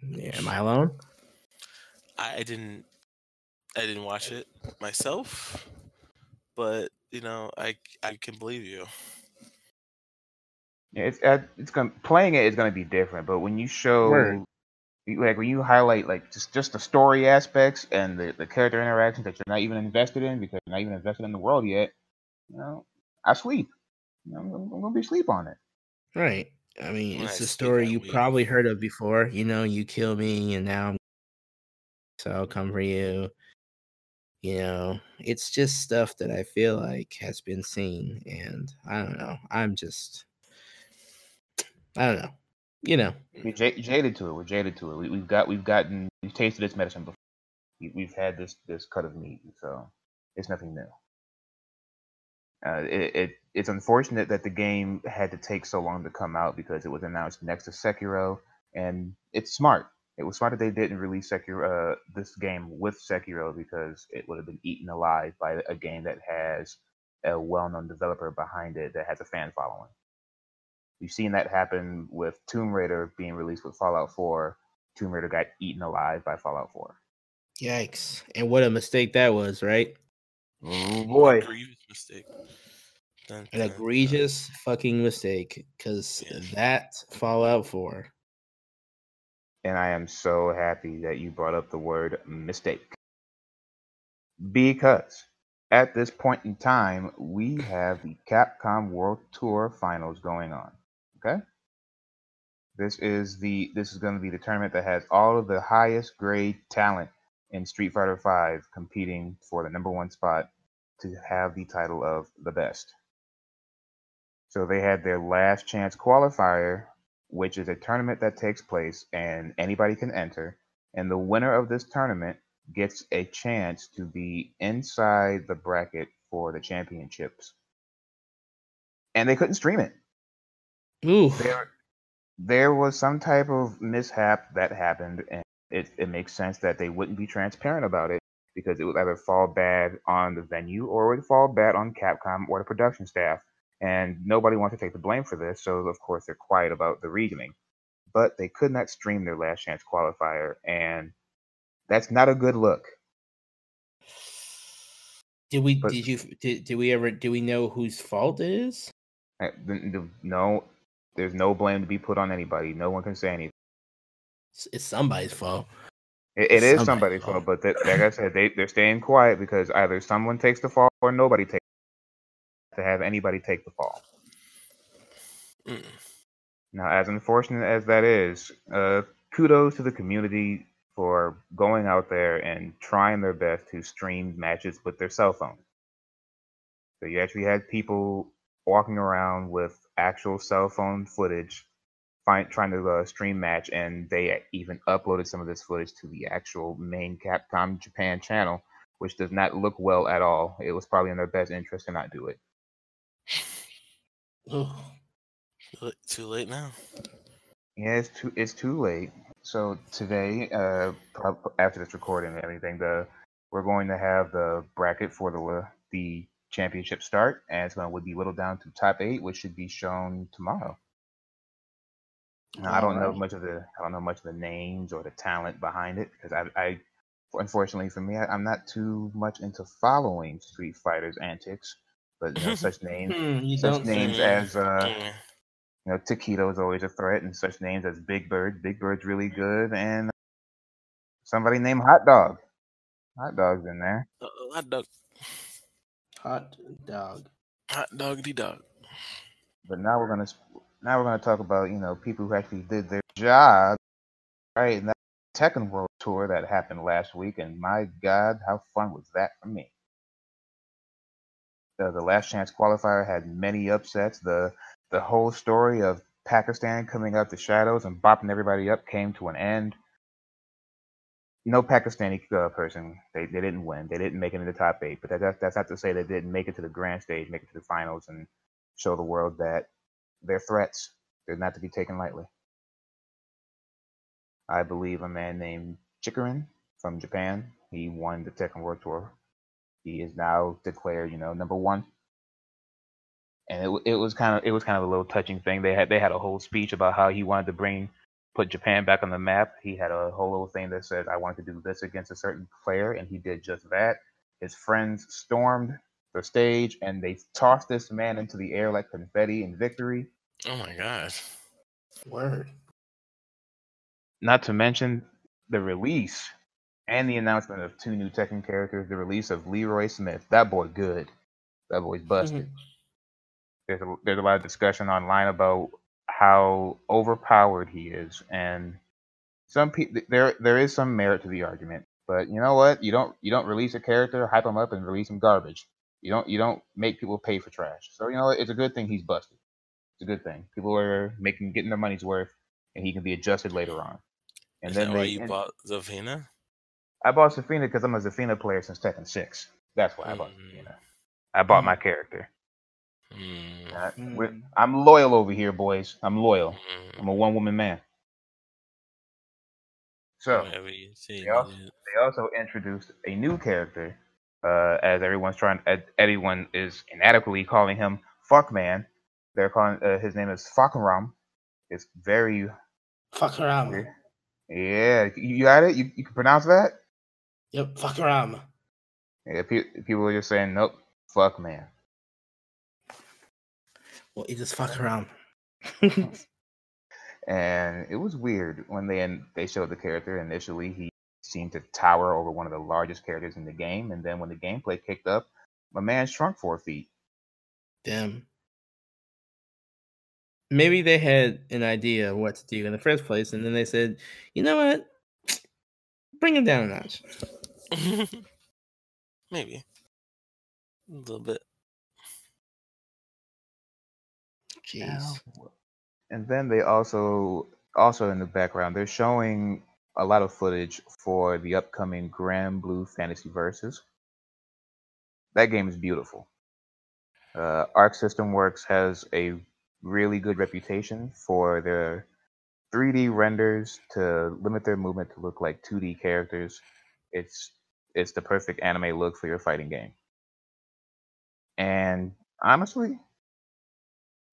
Yeah, am I alone? I didn't. I didn't watch it myself, but you know, I I can believe you. Yeah, it's uh, it's going playing it is going to be different, but when you show Word like when you highlight like just just the story aspects and the, the character interactions that you're not even invested in because you're not even invested in the world yet, you know, I sleep. You know, I'm, I'm gonna be sleep on it. Right. I mean, it's a story you probably heard of before. You know, you kill me, and now I'm so I'll come for you. You know, it's just stuff that I feel like has been seen, and I don't know. I'm just, I don't know you know, we're jaded to it. We're jaded to it. We, have got we've gotten we've tasted this medicine before. We, have had this this cut of meat, so it's nothing new. Uh, it, it it's unfortunate that the game had to take so long to come out because it was announced next to Sekiro, and it's smart. It was smart that they didn't release Sekiro uh, this game with Sekiro because it would have been eaten alive by a game that has a well-known developer behind it that has a fan following. We've seen that happen with Tomb Raider being released with Fallout 4. Tomb Raider got eaten alive by Fallout 4. Yikes. And what a mistake that was, right? Oh boy. Grievous mistake. Dun, dun, An egregious dun. fucking mistake. Because yeah. that Fallout 4. And I am so happy that you brought up the word mistake. Because at this point in time, we have the Capcom World Tour Finals going on. Okay. This is the this is going to be the tournament that has all of the highest grade talent in Street Fighter V competing for the number one spot to have the title of the best. So they had their last chance qualifier, which is a tournament that takes place and anybody can enter. And the winner of this tournament gets a chance to be inside the bracket for the championships. And they couldn't stream it. Ooh. There, there was some type of mishap that happened, and it, it makes sense that they wouldn't be transparent about it because it would either fall bad on the venue or it would fall bad on Capcom or the production staff. And nobody wants to take the blame for this, so of course they're quiet about the reasoning. But they could not stream their last chance qualifier, and that's not a good look. Did we? But, did you? Did, did we ever? Do we know whose fault it is? Uh, no, there's no blame to be put on anybody. No one can say anything. It's somebody's fault. It, it is somebody's fault, but that, like I said, they they're staying quiet because either someone takes the fall or nobody takes to have anybody take the fall. Mm. Now, as unfortunate as that is, uh, kudos to the community for going out there and trying their best to stream matches with their cell phone. So you actually had people walking around with actual cell phone footage, find, trying to uh, stream match, and they even uploaded some of this footage to the actual main Capcom Japan channel, which does not look well at all. It was probably in their best interest to not do it. Oh, too late now. Yeah, it's too it's too late. So today, uh, after this recording and everything, the we're going to have the bracket for the the championship start, and it's going to be whittled down to top eight, which should be shown tomorrow. Now, I don't know much of the I don't know much of the names or the talent behind it because I, I unfortunately for me I, I'm not too much into following Street Fighter's antics, but you know [laughs] such names Hmm, you such names as uh you know Tokido is always a threat, and such names as Big Bird. Big Bird's really good, and somebody named Hot Dog. Hot Dog's in there. Uh, hot dog, Hot dog. hot doggy dog. But now we're gonna sp- now we're gonna talk about you know people who actually did their job, right? And that Tekken World Tour that happened last week, and my God, how fun was that for me? The, the last chance qualifier had many upsets. The the whole story of Pakistan coming out the shadows and bopping everybody up came to an end. No Pakistani uh, person, they, they didn't win. They didn't make it in the top eight, but that, that's not to say they didn't make it to the grand stage, make it to the finals, and show the world that they're threats. They're not to be taken lightly. I believe a man named Chikurin from Japan, he won the Tekken World Tour. He is now declared, you know, number one. And it, it was kind of it was kind of a little touching thing. They had they had a whole speech about how he wanted to bring put Japan back on the map. He had a whole little thing that said I wanted to do this against a certain player, and he did just that. His friends stormed the stage and they tossed this man into the air like confetti in victory. Oh my gosh. Word. Not to mention the release and the announcement of two new Tekken characters. The release of Leroy Smith. That boy good. That boy's mm-hmm. busted. There's a, there's a lot of discussion online about how overpowered he is, and some people there there is some merit to the argument. But you know what? You don't you don't release a character, hype him up, and release him garbage. You don't you don't make people pay for trash. So you know it's a good thing he's busted. It's a good thing. People are making getting their money's worth, and he can be adjusted later on. And Is then that why they, you and bought Zafina? I bought Zafina because I'm a Zafina player since Tekken Six. That's why I bought Mm. Zafina. I bought Mm. my character. Mm. Uh, Mm. I'm loyal over here, boys. I'm loyal. Mm. I'm a one woman man. So Whatever you say, they also, they also introduced a new character, uh, as everyone's trying, uh, everyone is inadequately calling him Fuckman. They're calling uh, his name is Fahkumram. It's very Fuck weird. Yeah, you got it. You, you can pronounce that. Yep, fuck around. Yeah, pe- people are just saying nope, fuck man. Well, just fuck around. [laughs] and it was weird when they they showed the character initially he seemed to tower over one of the largest characters in the game and then when the gameplay kicked up my man shrunk four feet Damn. Maybe they had an idea of what to do in the first place, and then they said, "You know what? Bring him down a notch." [laughs] Maybe. A little bit. Jeez. and then they also also in the background they're showing a lot of footage for the upcoming Granblue Fantasy Versus. that game is beautiful. Uh, arc system works has a really good reputation for their 3d renders to limit their movement to look like 2d characters. It's it's the perfect anime look for your fighting game. And honestly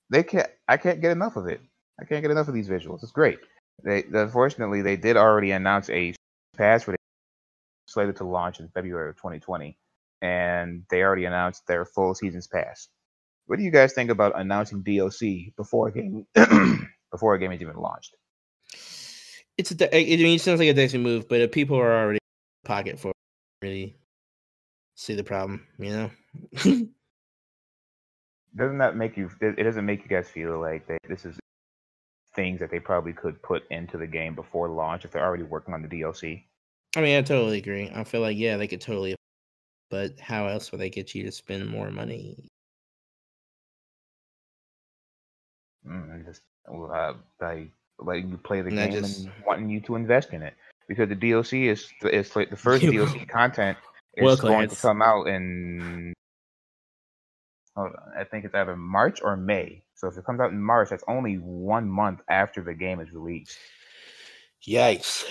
they can't i can't get enough of it. I can't get enough of these visuals. It's great they unfortunately they did already announce a pass they slated to launch in february of 2020 and they already announced their full season's pass what do you guys think about announcing DLC before a game [clears throat] before a game is even launched It's a, de- I mean, it sounds like a dicey move, but if people are already in pocket for it, really see the problem, you know. [laughs] doesn't that make you it it doesn't make you guys feel like they, this is things that they probably could put into the game before launch if they're already working on the DLC I mean, I totally agree. I feel like yeah, they could totally, but how else would they get you to spend more money? Mm, just uh, by letting you play the And game just- and wanting you to invest in it. Because the DLC is is like the first [laughs] DLC content is Well, going to come out in hold on, I think it's either March or May So if it comes out in March, that's only one month after the game is released. Yikes.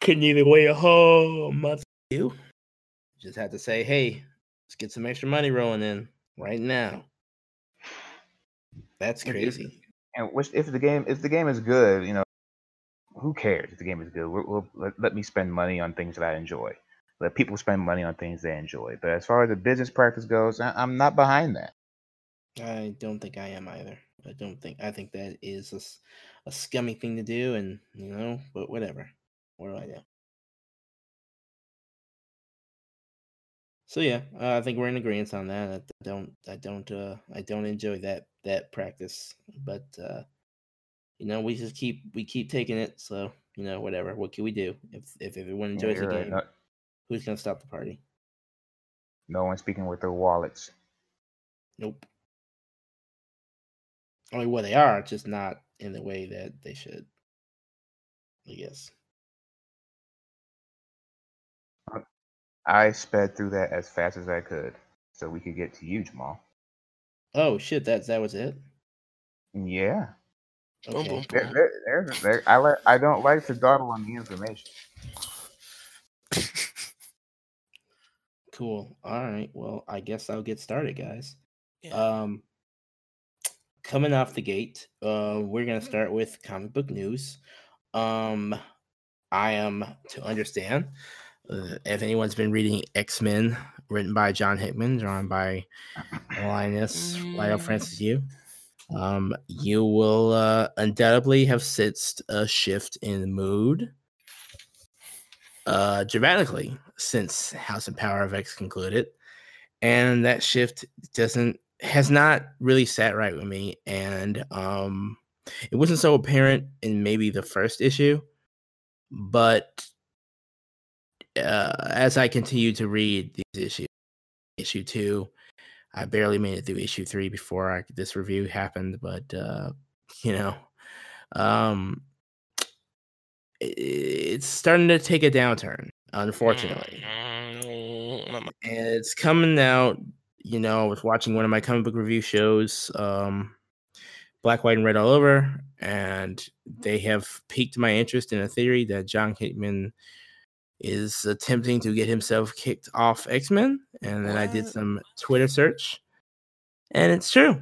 Couldn't even wait a whole month. You just had to say, hey, let's get some extra money rolling in right now. That's If- if- crazy. And which, if the game if the game is good, you know, who cares if the game is good? We'll, we'll, let, let me spend money on things that I enjoy. Let people spend money on things they enjoy. But as far as the business practice goes, I, I'm not behind that. I don't think I am either. I don't think I think that is a scummy thing to do, and you know, but whatever. What do I know? So yeah, uh, I think we're in agreement on that. I don't, I don't, uh, I don't enjoy that that practice, but uh, you know, we just keep we keep taking it. So you know, whatever. What can we do? If if everyone Yeah, enjoys the right. game, No, who's gonna stop the party? no one's speaking with their wallets. Nope. I mean, well, they are, just not in the way that they should. I guess. I sped through that as fast as I could so we could get to you, Jamal. Oh shit! That that was it. Yeah. Okay. boom, There, there, there's, there, I like. I don't like to dawdle on the information. [laughs] Cool. All right. Well, I guess I'll get started, guys. Yeah. Um, coming off the gate, uh, we're gonna start with comic book news. Um, I am to understand. Uh, if anyone's been reading X Men, written by John Hickman, drawn by Linus Lyle Francis Yu, um, you will uh, undoubtedly have sensed a shift in mood uh, dramatically since House and Power of X concluded, and that shift doesn't has not really sat right with me, and um, it wasn't so apparent in maybe the first issue, but uh, as I continue to read these issues, issue two, I barely made it through issue three before I, this review happened, but uh, [laughs] you know, um, it's starting to take a downturn, unfortunately, Mm, my- and it's coming out. You know, I was watching one of my comic book review shows, um, Black, White, and Red all over, and they have piqued my interest in a theory that John Hickman is attempting to get himself kicked off X Men, and then I did some Twitter search, and it's true.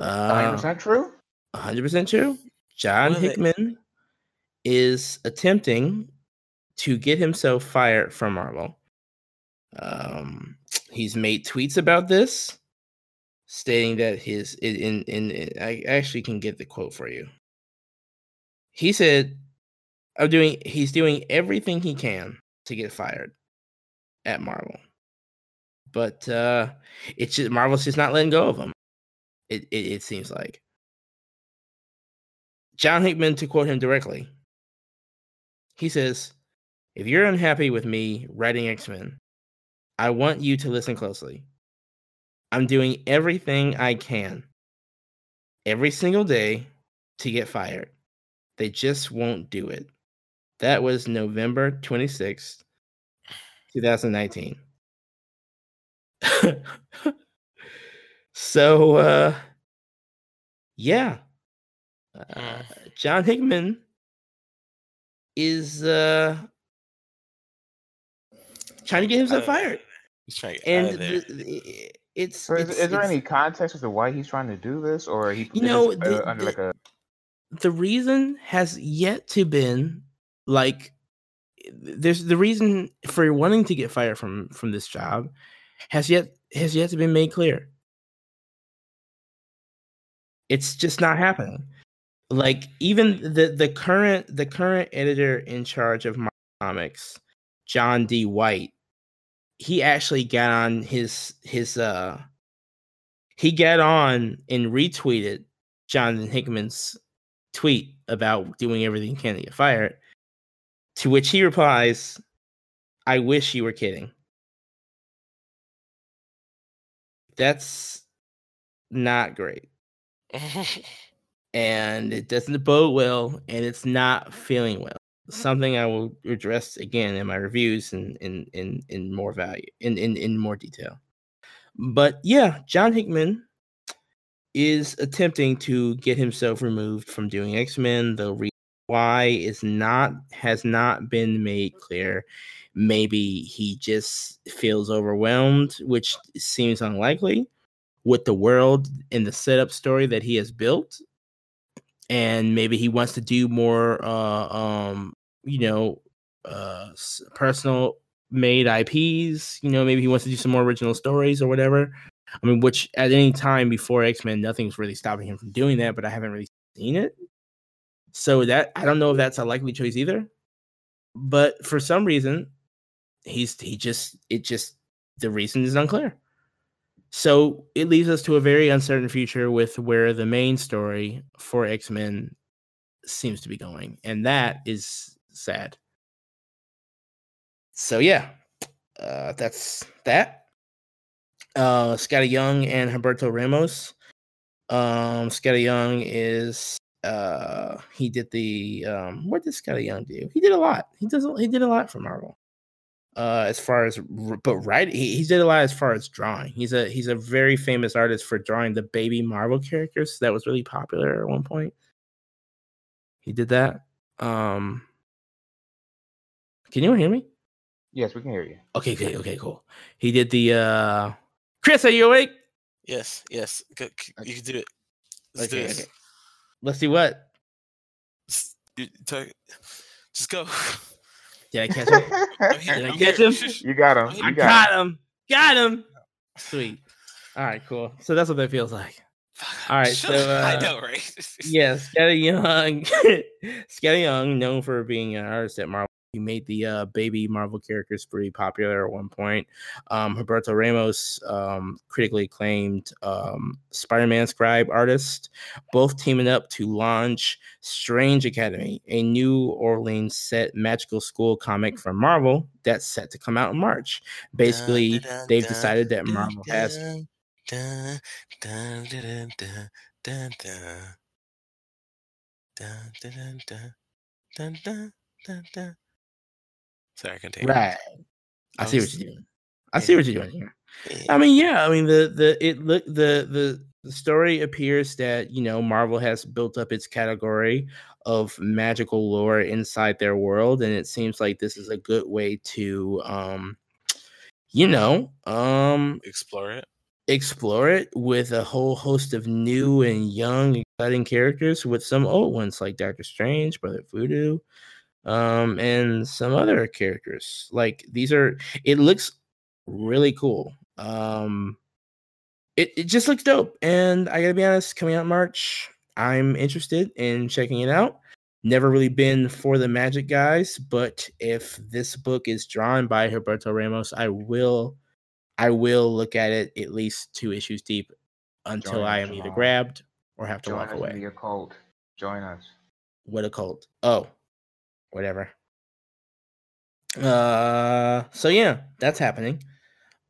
Uh, percent true. 100% true. John Hickman is attempting to get himself fired from Marvel. Um, he's made tweets about this, stating that his in in, in I actually can get the quote for you. He said, "I'm doing. He's doing everything he can to get fired at Marvel, but uh, it's just Marvel's just not letting go of him. It it, it seems like." John Hickman, to quote him directly, he says, If you're unhappy with me writing X Men, I want you to listen closely. I'm doing everything I can every single day to get fired. They just won't do it. That was November 26th, 2019. [laughs] so, uh, yeah. Uh, Mm. John Hickman is uh trying to get himself Uh, fired, He's trying to get out and of there. the, the- it's, So is, it's- is there it's- any context as to why he's trying to do this, or he You know, this, the- uh, under the- like a the reason has yet to been like there's the reason for wanting to get fired from from this job has yet has yet to be made clear. It's just not happening. Like even the the current the current editor in charge of my comics, Jordan D. White, he actually got on his his uh he got on and retweeted Jonathan Hickman's tweet about doing everything he can to get fired. To which he replies, I wish you were kidding. That's not great. [laughs] And it doesn't bode well, and it's not feeling well. Something I will address again in my reviews in in in, in more value in, in in more detail. But yeah, John Hickman is attempting to get himself removed from doing X-Men. The reason why is not has not been made clear. Maybe he just feels overwhelmed, which seems unlikely with the world and the setup story that he has built. And maybe he wants to do more uh um you know uh personal made IPs, you know, maybe he wants to do some more original stories or whatever. I mean, which at any time before X Men, nothing's really stopping him from doing that, but I haven't really seen it. So that I don't know if that's a likely choice either. But for some reason, he's he just it just the reason is unclear. So it leads us to a very uncertain future with where the main story for X Men seems to be going, and that is sad. So yeah, uh, that's that. Uh, Skottie Young and Humberto Ramos. Um, Skottie Young is uh he did the um what did Skottie Young do? He did a lot. He does he did a lot for Marvel. Uh as far as but right he, he did a lot as far as drawing. He's a he's a very famous artist for drawing the baby Marvel characters that was really popular at one point. He did that. Um Can anyone hear me? Yes, we can hear you. Okay, okay, okay, cool. He did the uh Chris, are you awake? Yes, yes. Go, you can do it. Let's okay, do this. okay. Let's see what. Just, you, talk, just go. [laughs] Did I catch him? I'm [laughs] here, Did I I'm [laughs] catch here. him? You got him. I You got got him. him. Got him. Sweet. All right, cool. So that's what that feels like. All right, Shut so, up. I uh, know, right? Yes, Skottie Young. Skottie Young, known for being an artist at Marvel. He made the uh, baby Marvel characters pretty popular at one point. Um, Roberto Ramos, um, critically acclaimed um, Spider-Man scribe artist, both teaming up to launch Strange Academy, a New Orleans set magical school comic from Marvel that's set to come out in March. Basically, they've decided that Marvel has continue. right. I I see what you're doing. I see what you're doing here. Yeah. I mean, yeah. I mean, the the it look the the the story appears that you know Marvel has built up its category of magical lore inside their world, and it seems like this is a good way to, um, you know, um, Explore it. explore it with a whole host of new and young, exciting characters, with some old ones like Doctor Strange, Brother Voodoo, um, and some other characters. Like these are, it looks really cool. Um, it, it just looks dope. And I gotta be honest, coming out March, I'm interested in checking it out. Never really been for the magic guys, but if this book is drawn by Roberto Ramos, I will I will look at it at least two issues deep until Join I am either grabbed or have to Join walk away. the occult. Join us. What a cult. Oh, whatever. Uh so yeah, that's happening.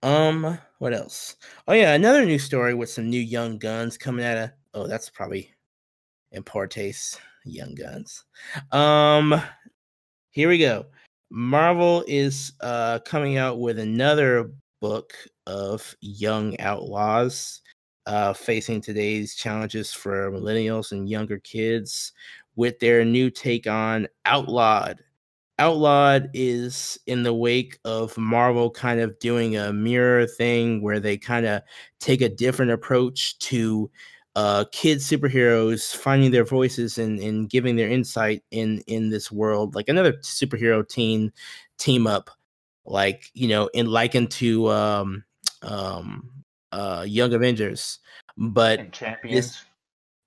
Um, what else? Oh yeah, another new story with some new young guns coming out of oh, that's probably in poor taste. Young guns. Um here we go. Marvel is uh coming out with another book of young outlaws uh facing today's challenges for millennials and younger kids with their new take on Outlawed. Outlawed is in the wake of Marvel kind of doing a mirror thing where they kind of take a different approach to uh, kid superheroes finding their voices and, and giving their insight in in this world, like another superhero teen team up, like you know, in likened to um, um, uh, Young Avengers, but And champions.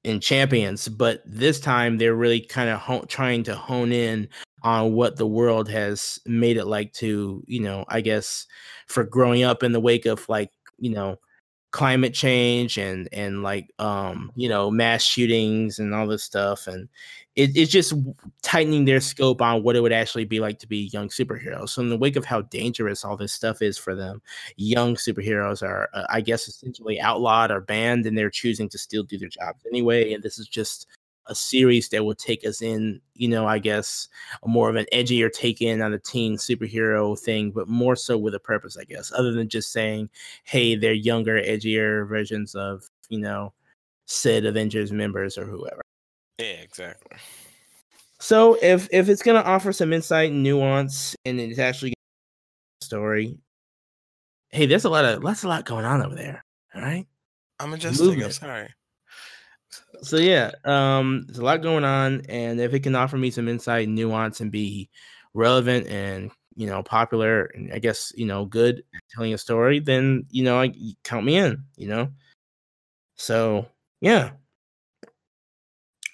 In champions but this time they're really kind of ho- trying to hone in on what the world has made it like to you know i guess for growing up in the wake of like you know climate change and and like um you know mass shootings and all this stuff and it, it's just tightening their scope on what it would actually be like to be young superheroes. So in the wake of how dangerous all this stuff is for them young superheroes are uh, i guess essentially outlawed or banned and they're choosing to still do their jobs anyway and this is just a series that will take us in you know i guess a more of an edgier take in on the teen superhero thing but more so with a purpose i guess other than just saying hey they're younger edgier versions of you know said Avengers members or whoever. Yeah, exactly. So if if it's gonna offer some insight and nuance, and it's actually a story, hey, there's a lot of that's a lot going on over there. All right. I'm adjusting. I'm sorry. So yeah, um, there's a lot going on, and if it can offer me some insight and nuance and be relevant and you know popular and I guess you know good telling a story, then you know I count me in. You know. So yeah,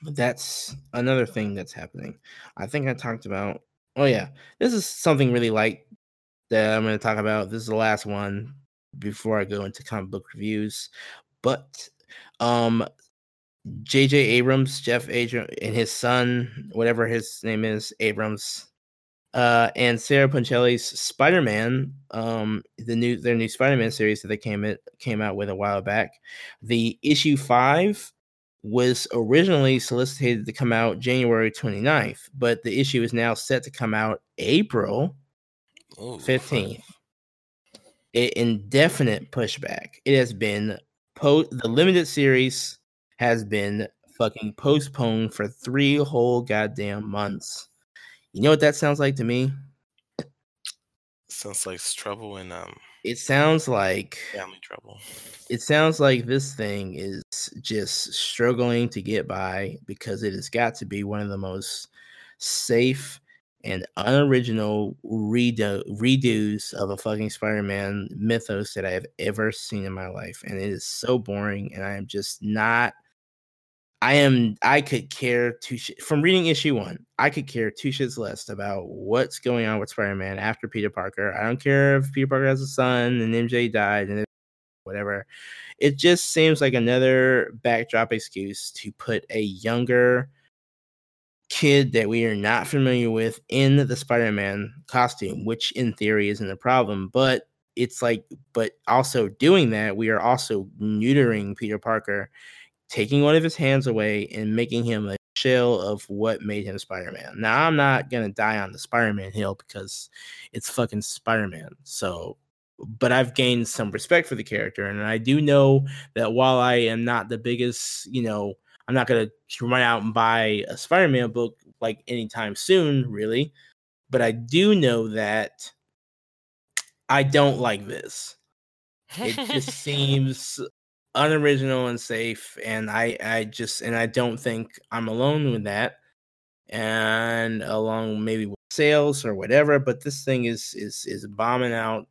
that's another thing that's happening. I think I talked about. Oh yeah, this is something really light that I'm going to talk about. This is the last one before I go into comic book reviews. But um JJ Abrams, Jeff Abrams, and his son, whatever his name is, Abrams, uh, and Sarah Pichelli's Spider-Man, um, the new their new Spider-Man series that they came it came out with a while back. The issue five was originally solicited to come out January 29th, but the issue is now set to come out April Ooh, 15th. A indefinite pushback. It has been po- the limited series has been fucking postponed for three whole goddamn months. You know what that sounds like to me? Sounds like trouble and um It sounds like family trouble. it sounds like this thing is just struggling to get by because it has got to be one of the most safe and unoriginal redo redos of a fucking Spider-Man mythos that I have ever seen in my life. And it is so boring, and I am just not I am I could care two sh- from reading issue one, I could care two shits less about what's going on with Spider-Man after Peter Parker. I don't care if Peter Parker has a son and MJ died and whatever. It just seems like another backdrop excuse to put a younger kid that we are not familiar with in the Spider-Man costume, which in theory isn't a problem, but it's like but also doing that, we are also neutering Peter Parker, taking one of his hands away and making him a shell of what made him Spider-Man. Now I'm not going to die on the Spider-Man hill because it's fucking Spider-Man. So but I've gained some respect for the character and I do know that while I am not the biggest, you know, I'm not gonna run out and buy a Spider-Man book like anytime soon, really. But I do know that I don't like this. It just [laughs] seems unoriginal and safe, and I, I just, and I don't think I'm alone with that. And along maybe with sales or whatever, but this thing is is is bombing out,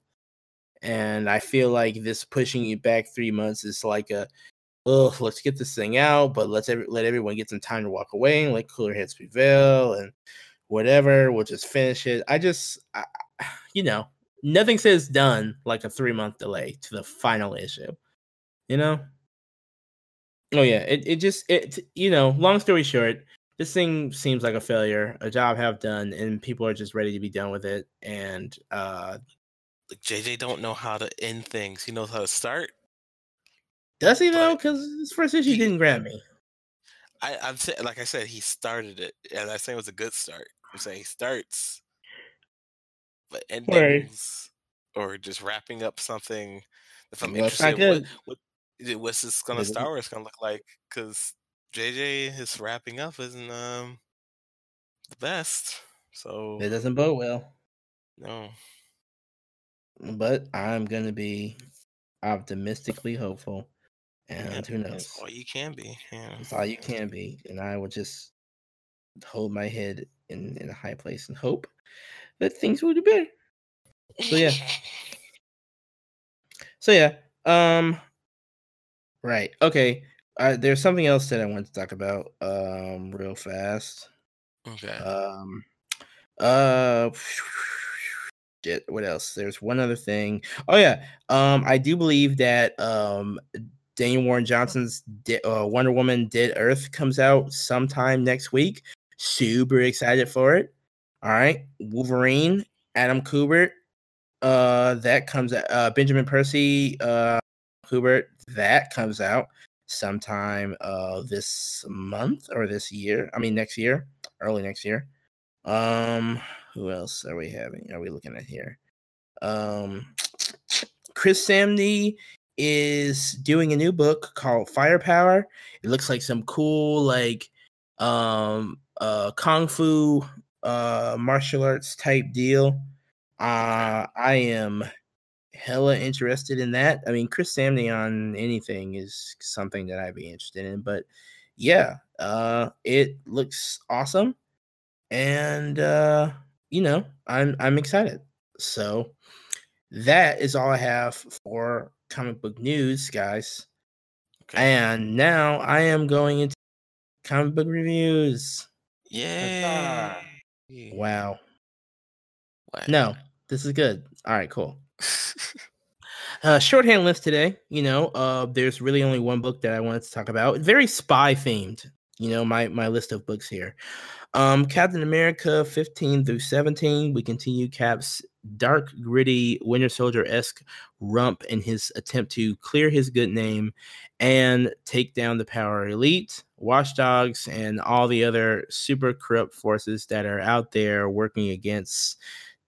and I feel like this pushing it back three months is like a oh, let's get this thing out, but let's every, let everyone get some time to walk away and let cooler heads prevail and whatever. We'll just finish it. I just, I, [sighs] you know, nothing says done like a three month delay to the final issue. You know. Oh yeah, it it just it you know. Long story short, this thing seems like a failure, a job have done, and people are just ready to be done with it. And uh Like JJ don't know how to end things. He knows how to start. does he though? Because this first issue he- didn't grab me. I, I'm saying, like I said, he started it, and I saying it was a good start. I'm saying he starts, but endings or just wrapping up something. If I'm interested, what, what what's this gonna Doesn't- Star Wars gonna look like? Because JJ is wrapping up isn't um the best. So It doesn't bode well. no, but I'm gonna be optimistically hopeful, and yeah, who knows? that's all you can be. Yeah. That's all you can be, and I will just hold my head in in a high place and hope that things will do better. So yeah, [laughs] so yeah, um, right, okay. Uh, there's something else that I want to talk about, um, real fast. Okay. Um, uh, [sighs] shit. What else? There's one other thing. Oh yeah. Um, I do believe that um, Daniel Warren Johnson's uh, Wonder Woman Dead Earth comes out sometime next week. Super excited for it. All right. Wolverine, Adam Kubert. Uh, that comes out. Uh, Benjamin Percy. Uh, Kubert. That comes out sometime uh this month or this year. I mean next year, early next year. Um, who else are we having? Are we looking at here? Um, [tsk] Chris Samnee is doing a new book called Firepower. It looks like some cool like um uh kung fu uh martial arts type deal. Uh I am hella interested in that. I mean, Chris Samnee on anything is something that I'd be interested in, but yeah, uh it looks awesome. And uh you know, I'm I'm excited. So that is all I have for comic book news, guys. Okay. And now I am going into comic book reviews. Yeah. Wow. What? No, this is good. All right, cool. [laughs] uh, shorthand list today. You know, uh, there's really only one book that I wanted to talk about. Very spy themed. You know, my my list of books here. Um, Captain America 15 through 17. We continue Cap's dark, gritty, Winter Soldier esque rump in his attempt to clear his good name and take down the power elite, watchdogs, and all the other super corrupt forces that are out there working against,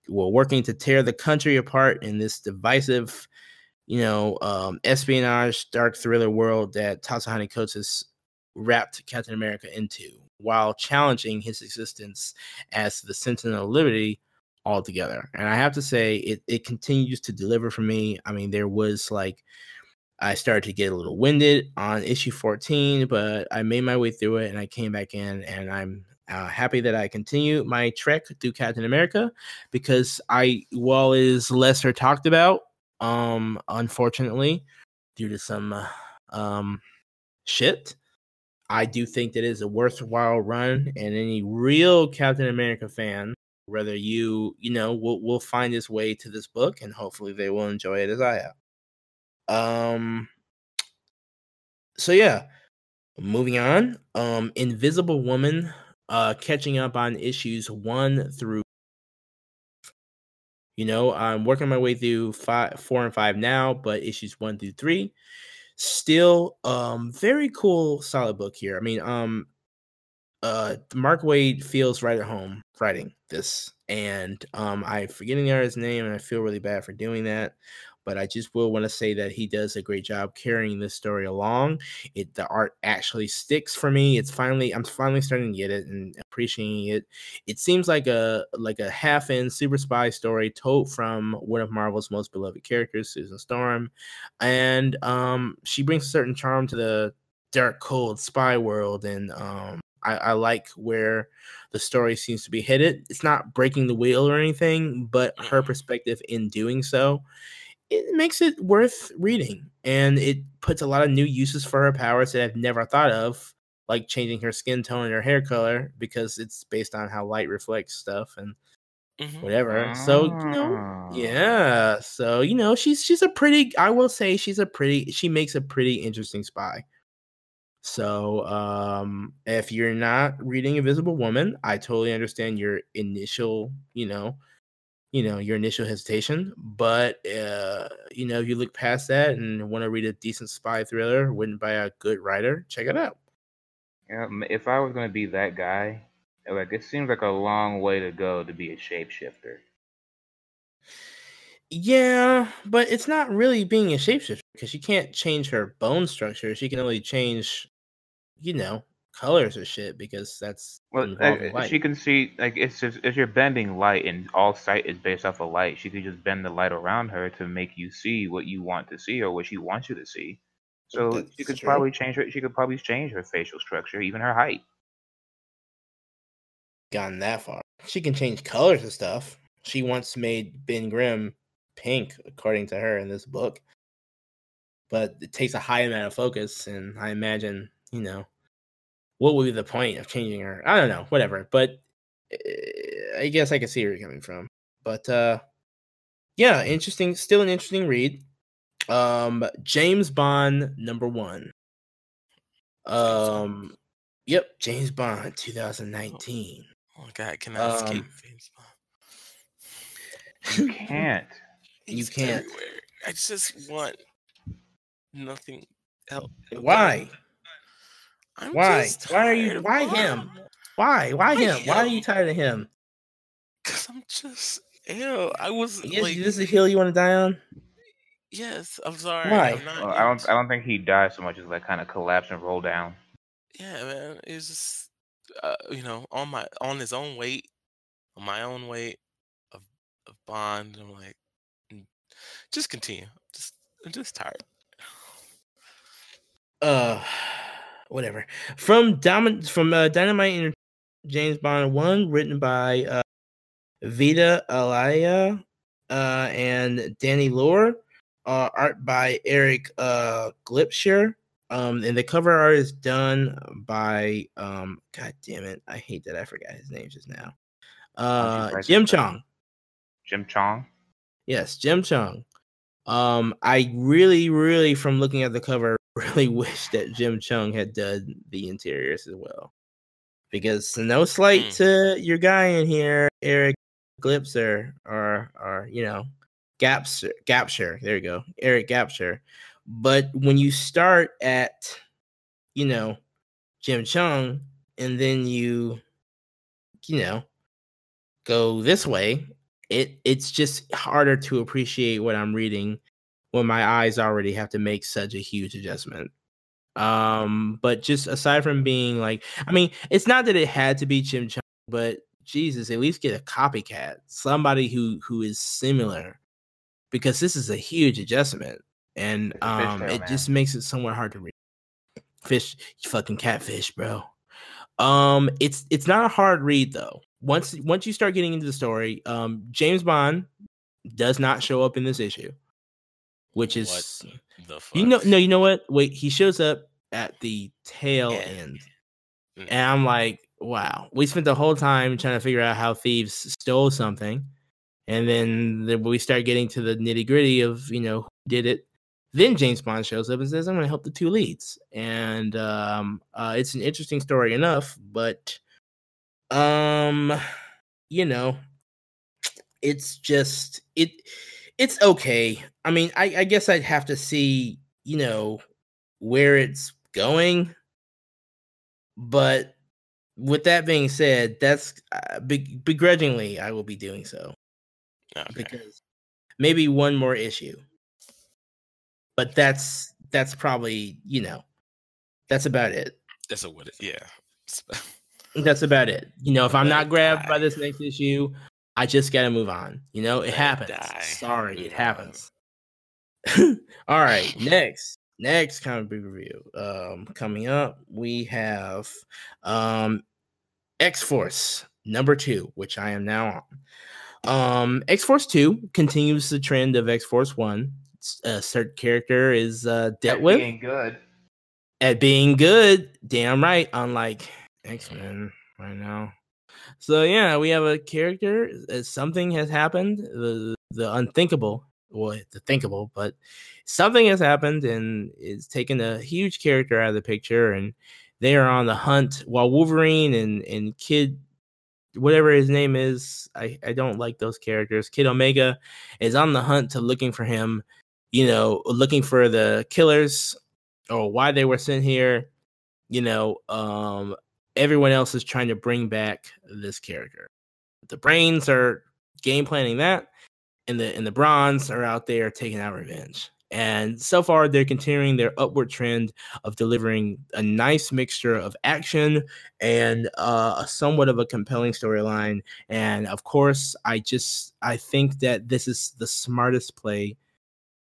well, working to tear the country apart in this divisive, you know, um, espionage, dark thriller world that Ta-Nehisi Coates has wrapped Captain America into while challenging his existence as the Sentinel of Liberty altogether. And I have to say, it, it continues to deliver for me. I mean, there was like, I started to get a little winded on issue 14, but I made my way through it and I came back in and I'm uh, happy that I continue my trek through Captain America because I, while it is lesser talked about, um, unfortunately, due to some uh, um shit, I do think that is a worthwhile run, and any real Captain America fan, whether you you know will will find his way to this book, and hopefully they will enjoy it as I have. Um. So yeah, moving on. Um, Invisible Woman, uh, catching up on issues one through. You know, I'm working my way through five, four, and five now, but issues one through three still um very cool solid book here i mean um uh mark Waid feels right at home writing this and um i'm forgetting the artist's name and i feel really bad for doing that but I just will want to say that he does a great job carrying this story along. It the art actually sticks for me. It's finally I'm finally starting to get it and appreciating it. It seems like a like a half in super spy story told from one of Marvel's most beloved characters, Susan Storm, and um, she brings a certain charm to the dark, cold spy world, and um, I, I, like where the story seems to be headed. It's not breaking the wheel or anything, but her mm-hmm. perspective in doing so it makes it worth reading and it puts a lot of new uses for her powers that I've never thought of, like changing her skin tone and her hair color because it's based on how light reflects stuff and mm-hmm. whatever. So, you know, ah. yeah. So, you know, she's she's a pretty I will say she's a pretty she makes a pretty interesting spy. So, um if you're not reading Invisible Woman, I totally understand your initial, you know, you know your initial hesitation but uh you know if you look past that and want to read a decent spy thriller written by a good writer check it out. Yeah if i was going to be that guy like it seems like a long way to go to be a shapeshifter. Yeah but it's not really being a shapeshifter because she can't change her bone structure she can only change you know colors or shit because that's well, uh, she can see like it's just if you're bending light and all sight is based off of light, she could just bend the light around her to make you see what you want to see or what she wants you to see. So that's she could true. probably change her. She could probably change her facial structure, even her height. Gotten that far, she can change colors and stuff. She once made Ben Grimm pink, according to her in this book. But it takes a high amount of focus, and I imagine you know what would be the point of changing her? I don't know, whatever. But uh, I guess I can see where you're coming from. But uh, yeah, interesting. Still an interesting read. Um, James Bond number one. Um, yep, James Bond, 2019. Oh, God, can I um, escape James Bond? You [laughs] can't. you can't. Everywhere. I just want nothing else. Why? I'm why? Why are you? Why him? Why? Why him? him? Why are you tired of him? Cause I'm just ew. I was yes, like, this is a hill you want to die on. Yes, I'm sorry. Why? I'm not Well, I don't. I don't think he died so much as like kind of collapse and roll down. Yeah, man. It's just uh, you know, on my on his own weight, on my own weight of of Bond. I'm like, "Mm, just continue. Just I'm just tired. [sighs] uh whatever from Dom- from uh, dynamite and james bond 1 written by uh Vita Ayala uh and danny lore uh art by eric uh glipshire um and the cover art is done by um god damn it i hate that i forgot his name just now uh jim chong Jim Chong. Yes, Jim Cheung. Um, I really, really, from looking at the cover, really [laughs] wish that Jim Cheung had done the interiors as well. Because no slight Hmm. to your guy in here, Eric Glipser, or or you know, Gapser, Gapshire. There you go, Eric Gapshire. But when you start at, you know, Jim Cheung, and then you, you know, go this way, it it's just harder to appreciate what I'm reading when my eyes already have to make such a huge adjustment. Um, but just aside from being like, I mean, it's not that it had to be Chim Chung, but Jesus, at least get a copycat, somebody who who is similar, because this is a huge adjustment, and um, fishtail, it man. just makes it somewhat hard to read. Fish, fucking catfish, bro. Um, it's it's not a hard read though. Once once you start getting into the story, um, James Bond does not show up in this issue, which is The fuck? you know no you know what wait he shows up at the tail Yeah. end, Mm. and I'm like wow we spent the whole time trying to figure out how thieves stole something, and then the, we start getting to the nitty gritty of you know who did it. Then James Bond shows up and says, "I'm going to help the two leads," and um, uh, it's an interesting story enough, but um, you know, it's just it, it's okay. I mean, I, I guess I'd have to see, you know, where it's going, but with that being said, that's uh, be- begrudgingly I will be doing so Okay. because maybe one more issue. But that's that's probably, you know, that's about it. That's a what it yeah. [laughs] That's about it. You know, if I'm not grabbed by this next issue, I just got to move on. You know, it happens. die. Sorry, it happens. [laughs] All right, [sighs] next next comic book review. Um coming up, we have um X-Force number 2, which I am now on. Um X-Force 2 continues the trend of X-Force 1. S- A certain character is uh dealt That with being good. at being good. Damn right, unlike X Men right now. So yeah, we have a character. uh, Something has happened. The the unthinkable, well, the thinkable, but something has happened, and it's taken a huge character out of the picture, and they are on the hunt while Wolverine and and Kid, whatever his name is, I I don't like those characters. Kid Omega is on the hunt to looking for him. You know, looking for the killers or why they were sent here you know um everyone else is trying to bring back this character. The brains are game planning that and the and the bronze are out there taking out revenge. And so far they're continuing their upward trend of delivering a nice mixture of action and uh, somewhat of a compelling storyline. And of course i just i think that this is the smartest play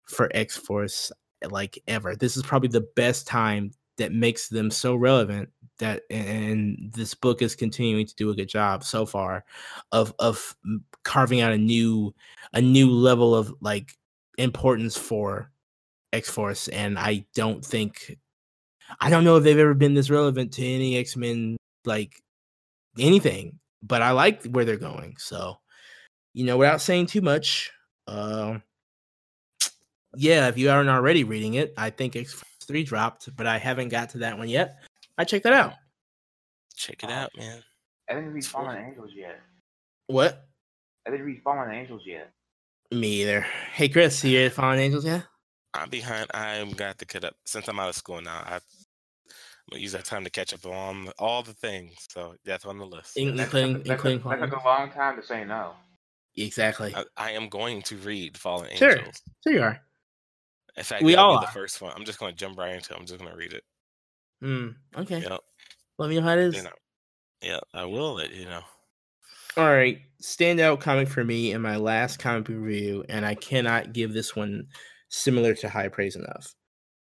for x-force like ever. This is probably the best time that makes them so relevant that and this book is continuing to do a good job so far of of carving out a new a new level of like importance for X-Force and I don't think I don't know if they've ever been this relevant to any X-Men like anything, but I like where they're going. So, you know, without saying too much, um yeah, if you aren't already reading it, I think X-Force three dropped, but I haven't got to that one yet. I check that out. Check it out, man. I didn't read It's Fallen. Angels yet. What? I didn't read Fallen Angels yet. Me either. Hey Chris, you read Fallen Angels yet? I'm behind. I'm got to cut up since I'm out of school now. I, I'm gonna use that time to catch up on all the things. So that's on the list. In- That including took, that, including took, that Fallen took a long time to say no. Exactly. I, I am going to read Fallen Sure. Angels. Sure you are. In fact, We that'll all be the first one. I'm just gonna jump right into. it. I'm just gonna read it. Mm, okay. Let me know how it is. You know. Yeah, I will let you know. All right, standout comic for me in my last comic book review, and I cannot give this one similar to high praise enough.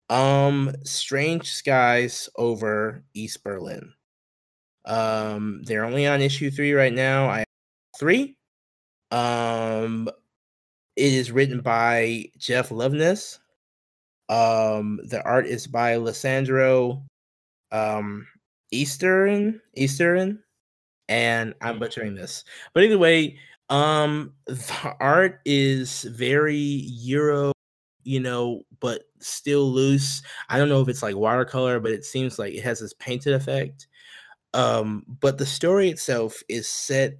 Um, Strange Skies over East Berlin. Um, they're only on issue three right now. I three. Um, it is written by Jeff Loveness. Um, the art is by Lisandro um Eastern Eastern and I'm butchering this. But either way, um the art is very Euro, you know, but still loose. I don't know if it's like watercolor, but it seems like it has this painted effect. Um, but the story itself is set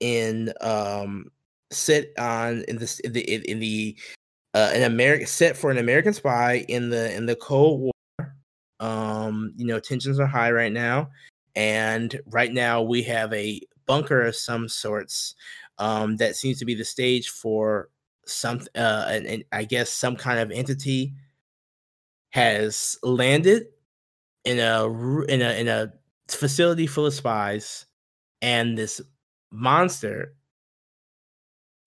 in um set on in this in the in, in the uh an American set for an American spy in the in the Cold War. Um, you know, tensions are high right now and right now we have a bunker of some sorts um, that seems to be the stage for some uh, and, and i guess some kind of entity has landed in a in a in a facility full of spies and this monster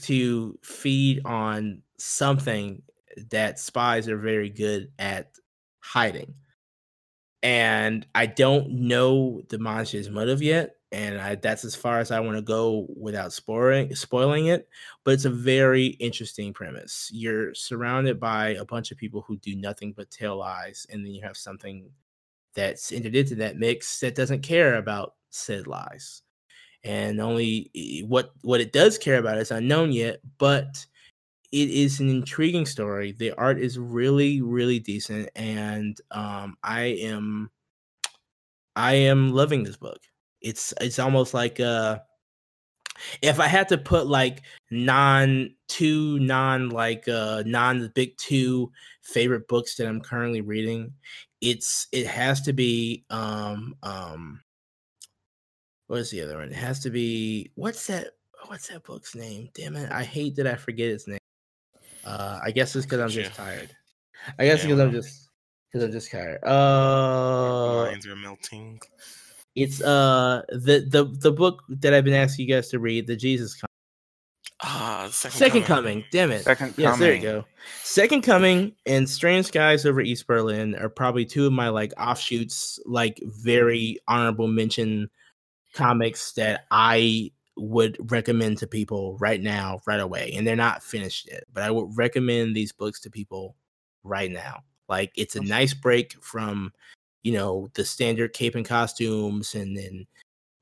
to feed on something that spies are very good at hiding and I don't know the monster's motive yet, and I, that's as far as I want to go without spoiling spoiling it. But it's a very interesting premise. You're surrounded by a bunch of people who do nothing but tell lies, and then you have something that's entered into that mix that doesn't care about said lies, and only eh, what what it does care about is unknown yet, but it is an intriguing story. The art is really, really decent, and um, I am, I am loving this book. It's it's almost like uh, if I had to put like non two non like uh non the big two favorite books that I'm currently reading, it's it has to be um um what is the other one? It has to be what's that what's that book's name? Damn it. I hate that I forget its name. Uh I guess it's because I'm just Yeah. tired. I guess Yeah, because I'm just because I'm just tired. Uh Minds are melting. it's uh the the the book that I've been asking you guys to read, the Jesus Coming. Ah, second, Second coming. Damn it. Second Yes, there you Coming. go. Second Coming and Strange Skies over East Berlin are probably two of my like offshoots, like very honorable mention comics that I would recommend to people right now, right away. And they're not finished yet, but I would recommend these books to people right now. Like it's a nice break from, you know, the standard cape and costumes and then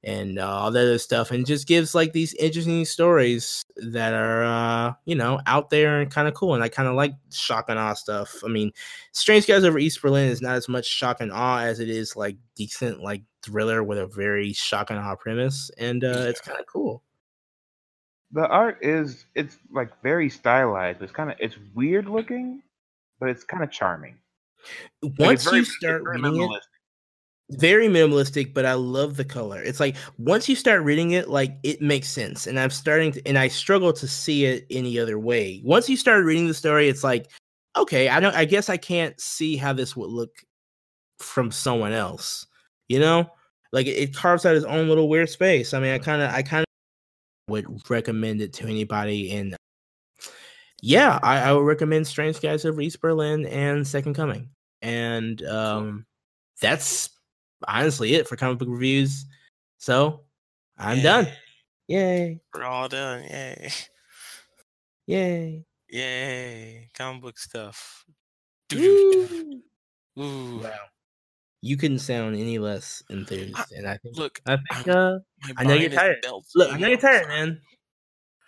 and uh, all that other stuff and just gives like these interesting stories that are uh you know out there and kind of cool and i kind of like shock and awe stuff i mean strange skies over east berlin is not as much shock and awe as it is like decent like thriller with a very shock and awe premise and uh it's kind of cool The art is it's like very stylized. It's kind of it's weird looking, but it's kind of charming. Like, once very- you start reading it. Very minimalistic but i love the color. It's like once you start reading it like it makes sense and i'm starting to and i struggle to see it any other way. Once you start reading the story it's like okay i don't i guess i can't see how this would look from someone else you know? Like it, it carves out its own little weird space. I mean i kind of i kind of would recommend it to anybody and yeah I, I would recommend strange skies over east berlin and second coming and um that's honestly it for comic book reviews. So I'm done. Yay. We're all done. Yay. Yay. Yay. Comic book stuff. [laughs] Doo-doo. Ooh. Wow. You couldn't sound any less enthused. And I think Look, I think uh I know you're tired. look, I know you're tired, man.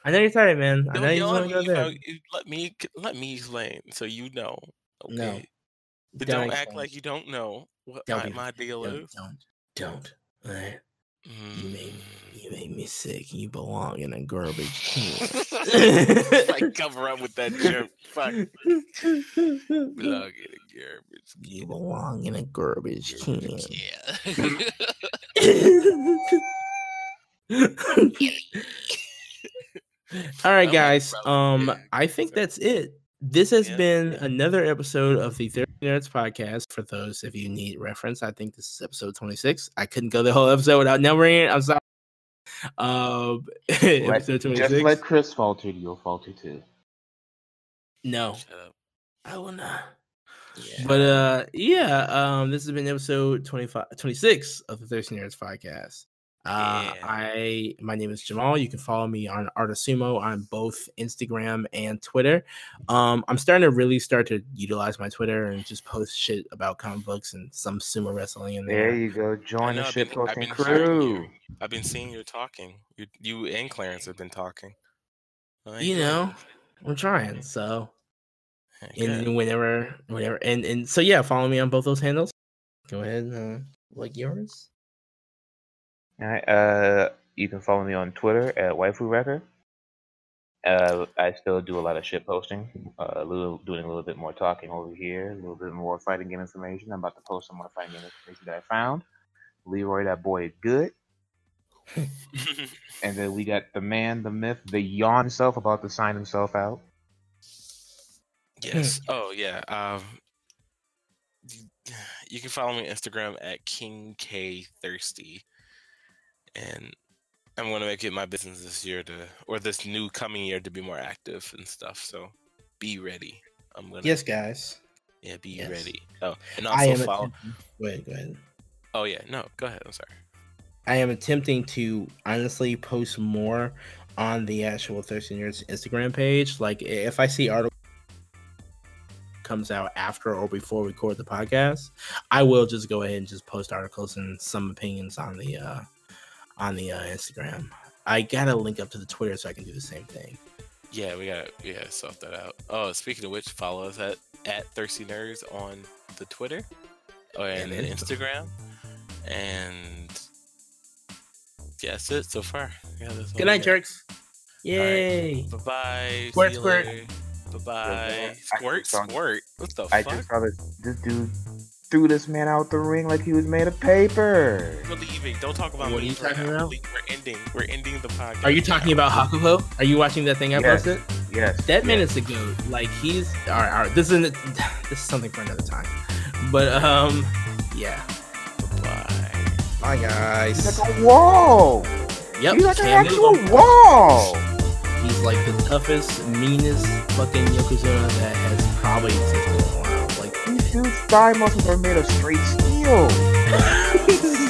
I know you're tired, man. I know you y'all want to go let me- there. Let me let me explain so you know. Okay. No. But Don't don't, act like you don't know what Don't my, be- my deal Don't, is. don't, don't. All right. You made Mm. you made me sick. You belong in a garbage can. [laughs] like [laughs] cover up with that joke. Fuck. Plug in a garbage. Can. you belong in a garbage can. Yeah. [laughs] All right, guys. Um, I think that's it. This has Yeah. been another episode of the Thirsty Nerds podcast. For those of you need reference, I think this is episode 26. I couldn't go the whole episode without numbering it. I'm sorry. Um, [laughs] Let- episode 26. just like Chris faltered, you'll falter too. no, I will not. Yeah. But uh yeah, um this has been episode 25 26 of the Thirsty Nerds podcast. Uh I my name is Jamal. You can follow me on Artasumo on both Instagram and Twitter. Um I'm starting to really start to utilize my Twitter and just post shit about comic books and some sumo wrestling in There there. you go. Join know, the I've been- shit I've posting been hearing crew. I've been seeing you talking. You, you and Clarence have been talking. Like, You know, I'm trying. So yeah, and good. whenever whenever and and so yeah, follow me on both those handles. Go ahead, uh, like yours. All right. Uh, you can follow me on Twitter at Waifu Record. Uh, I still do a lot of shit posting. Uh, a little, doing a little bit more talking over here. A little bit more fighting game information. I'm about to post some more fighting game information that I found. Leroy, that boy is good. [laughs] And then we got the man, the myth, the yawn self about to sign himself out. yes. Oh yeah. Um, you- you can follow me on Instagram at King K Thirsty, and I'm gonna make it my business this year to, or this new coming year, to be more active and stuff. So be ready. I'm gonna. Yes, guys. Yeah, be Yes. ready. Oh, and also follow. attempting- Go ahead, go ahead. Oh yeah, no, go ahead. I'm sorry. I am attempting to honestly post more on the actual Thirsty Nerds Instagram page. Like if I see article comes out after or before we record the podcast, I will just go ahead and just post articles and some opinions on the uh on the uh, Instagram. I gotta link up to the Twitter so I can do the same thing. Yeah, we gotta we gotta sort that out. Oh, speaking of which, follow us at at Thirsty Nerds on the Twitter or and, And the Instagram. And yeah, that's it so far. Yeah, that's Good night, jerks. Yay! Bye bye. Squirt, squirt. Bye bye. Squirt, squirt. What the I fuck? just saw this, this dude threw this man out the ring like he was made of paper. We're leaving. Don't talk about What are you talking now. about? We- We're ending. We're ending the podcast. Are you talking about Hakuho? Are you watching that thing I Yes. posted? Yes. That man is a goat. Like he's all right. All right. This isn't. [sighs] This is something for another time. But um, yeah. Bye. Bye guys. He's like a wall. Yep. He's like an actual Newton. wall. He's like the toughest, meanest fucking yokozuna that has probably existed dude's thigh muscles are made of straight steel. [laughs]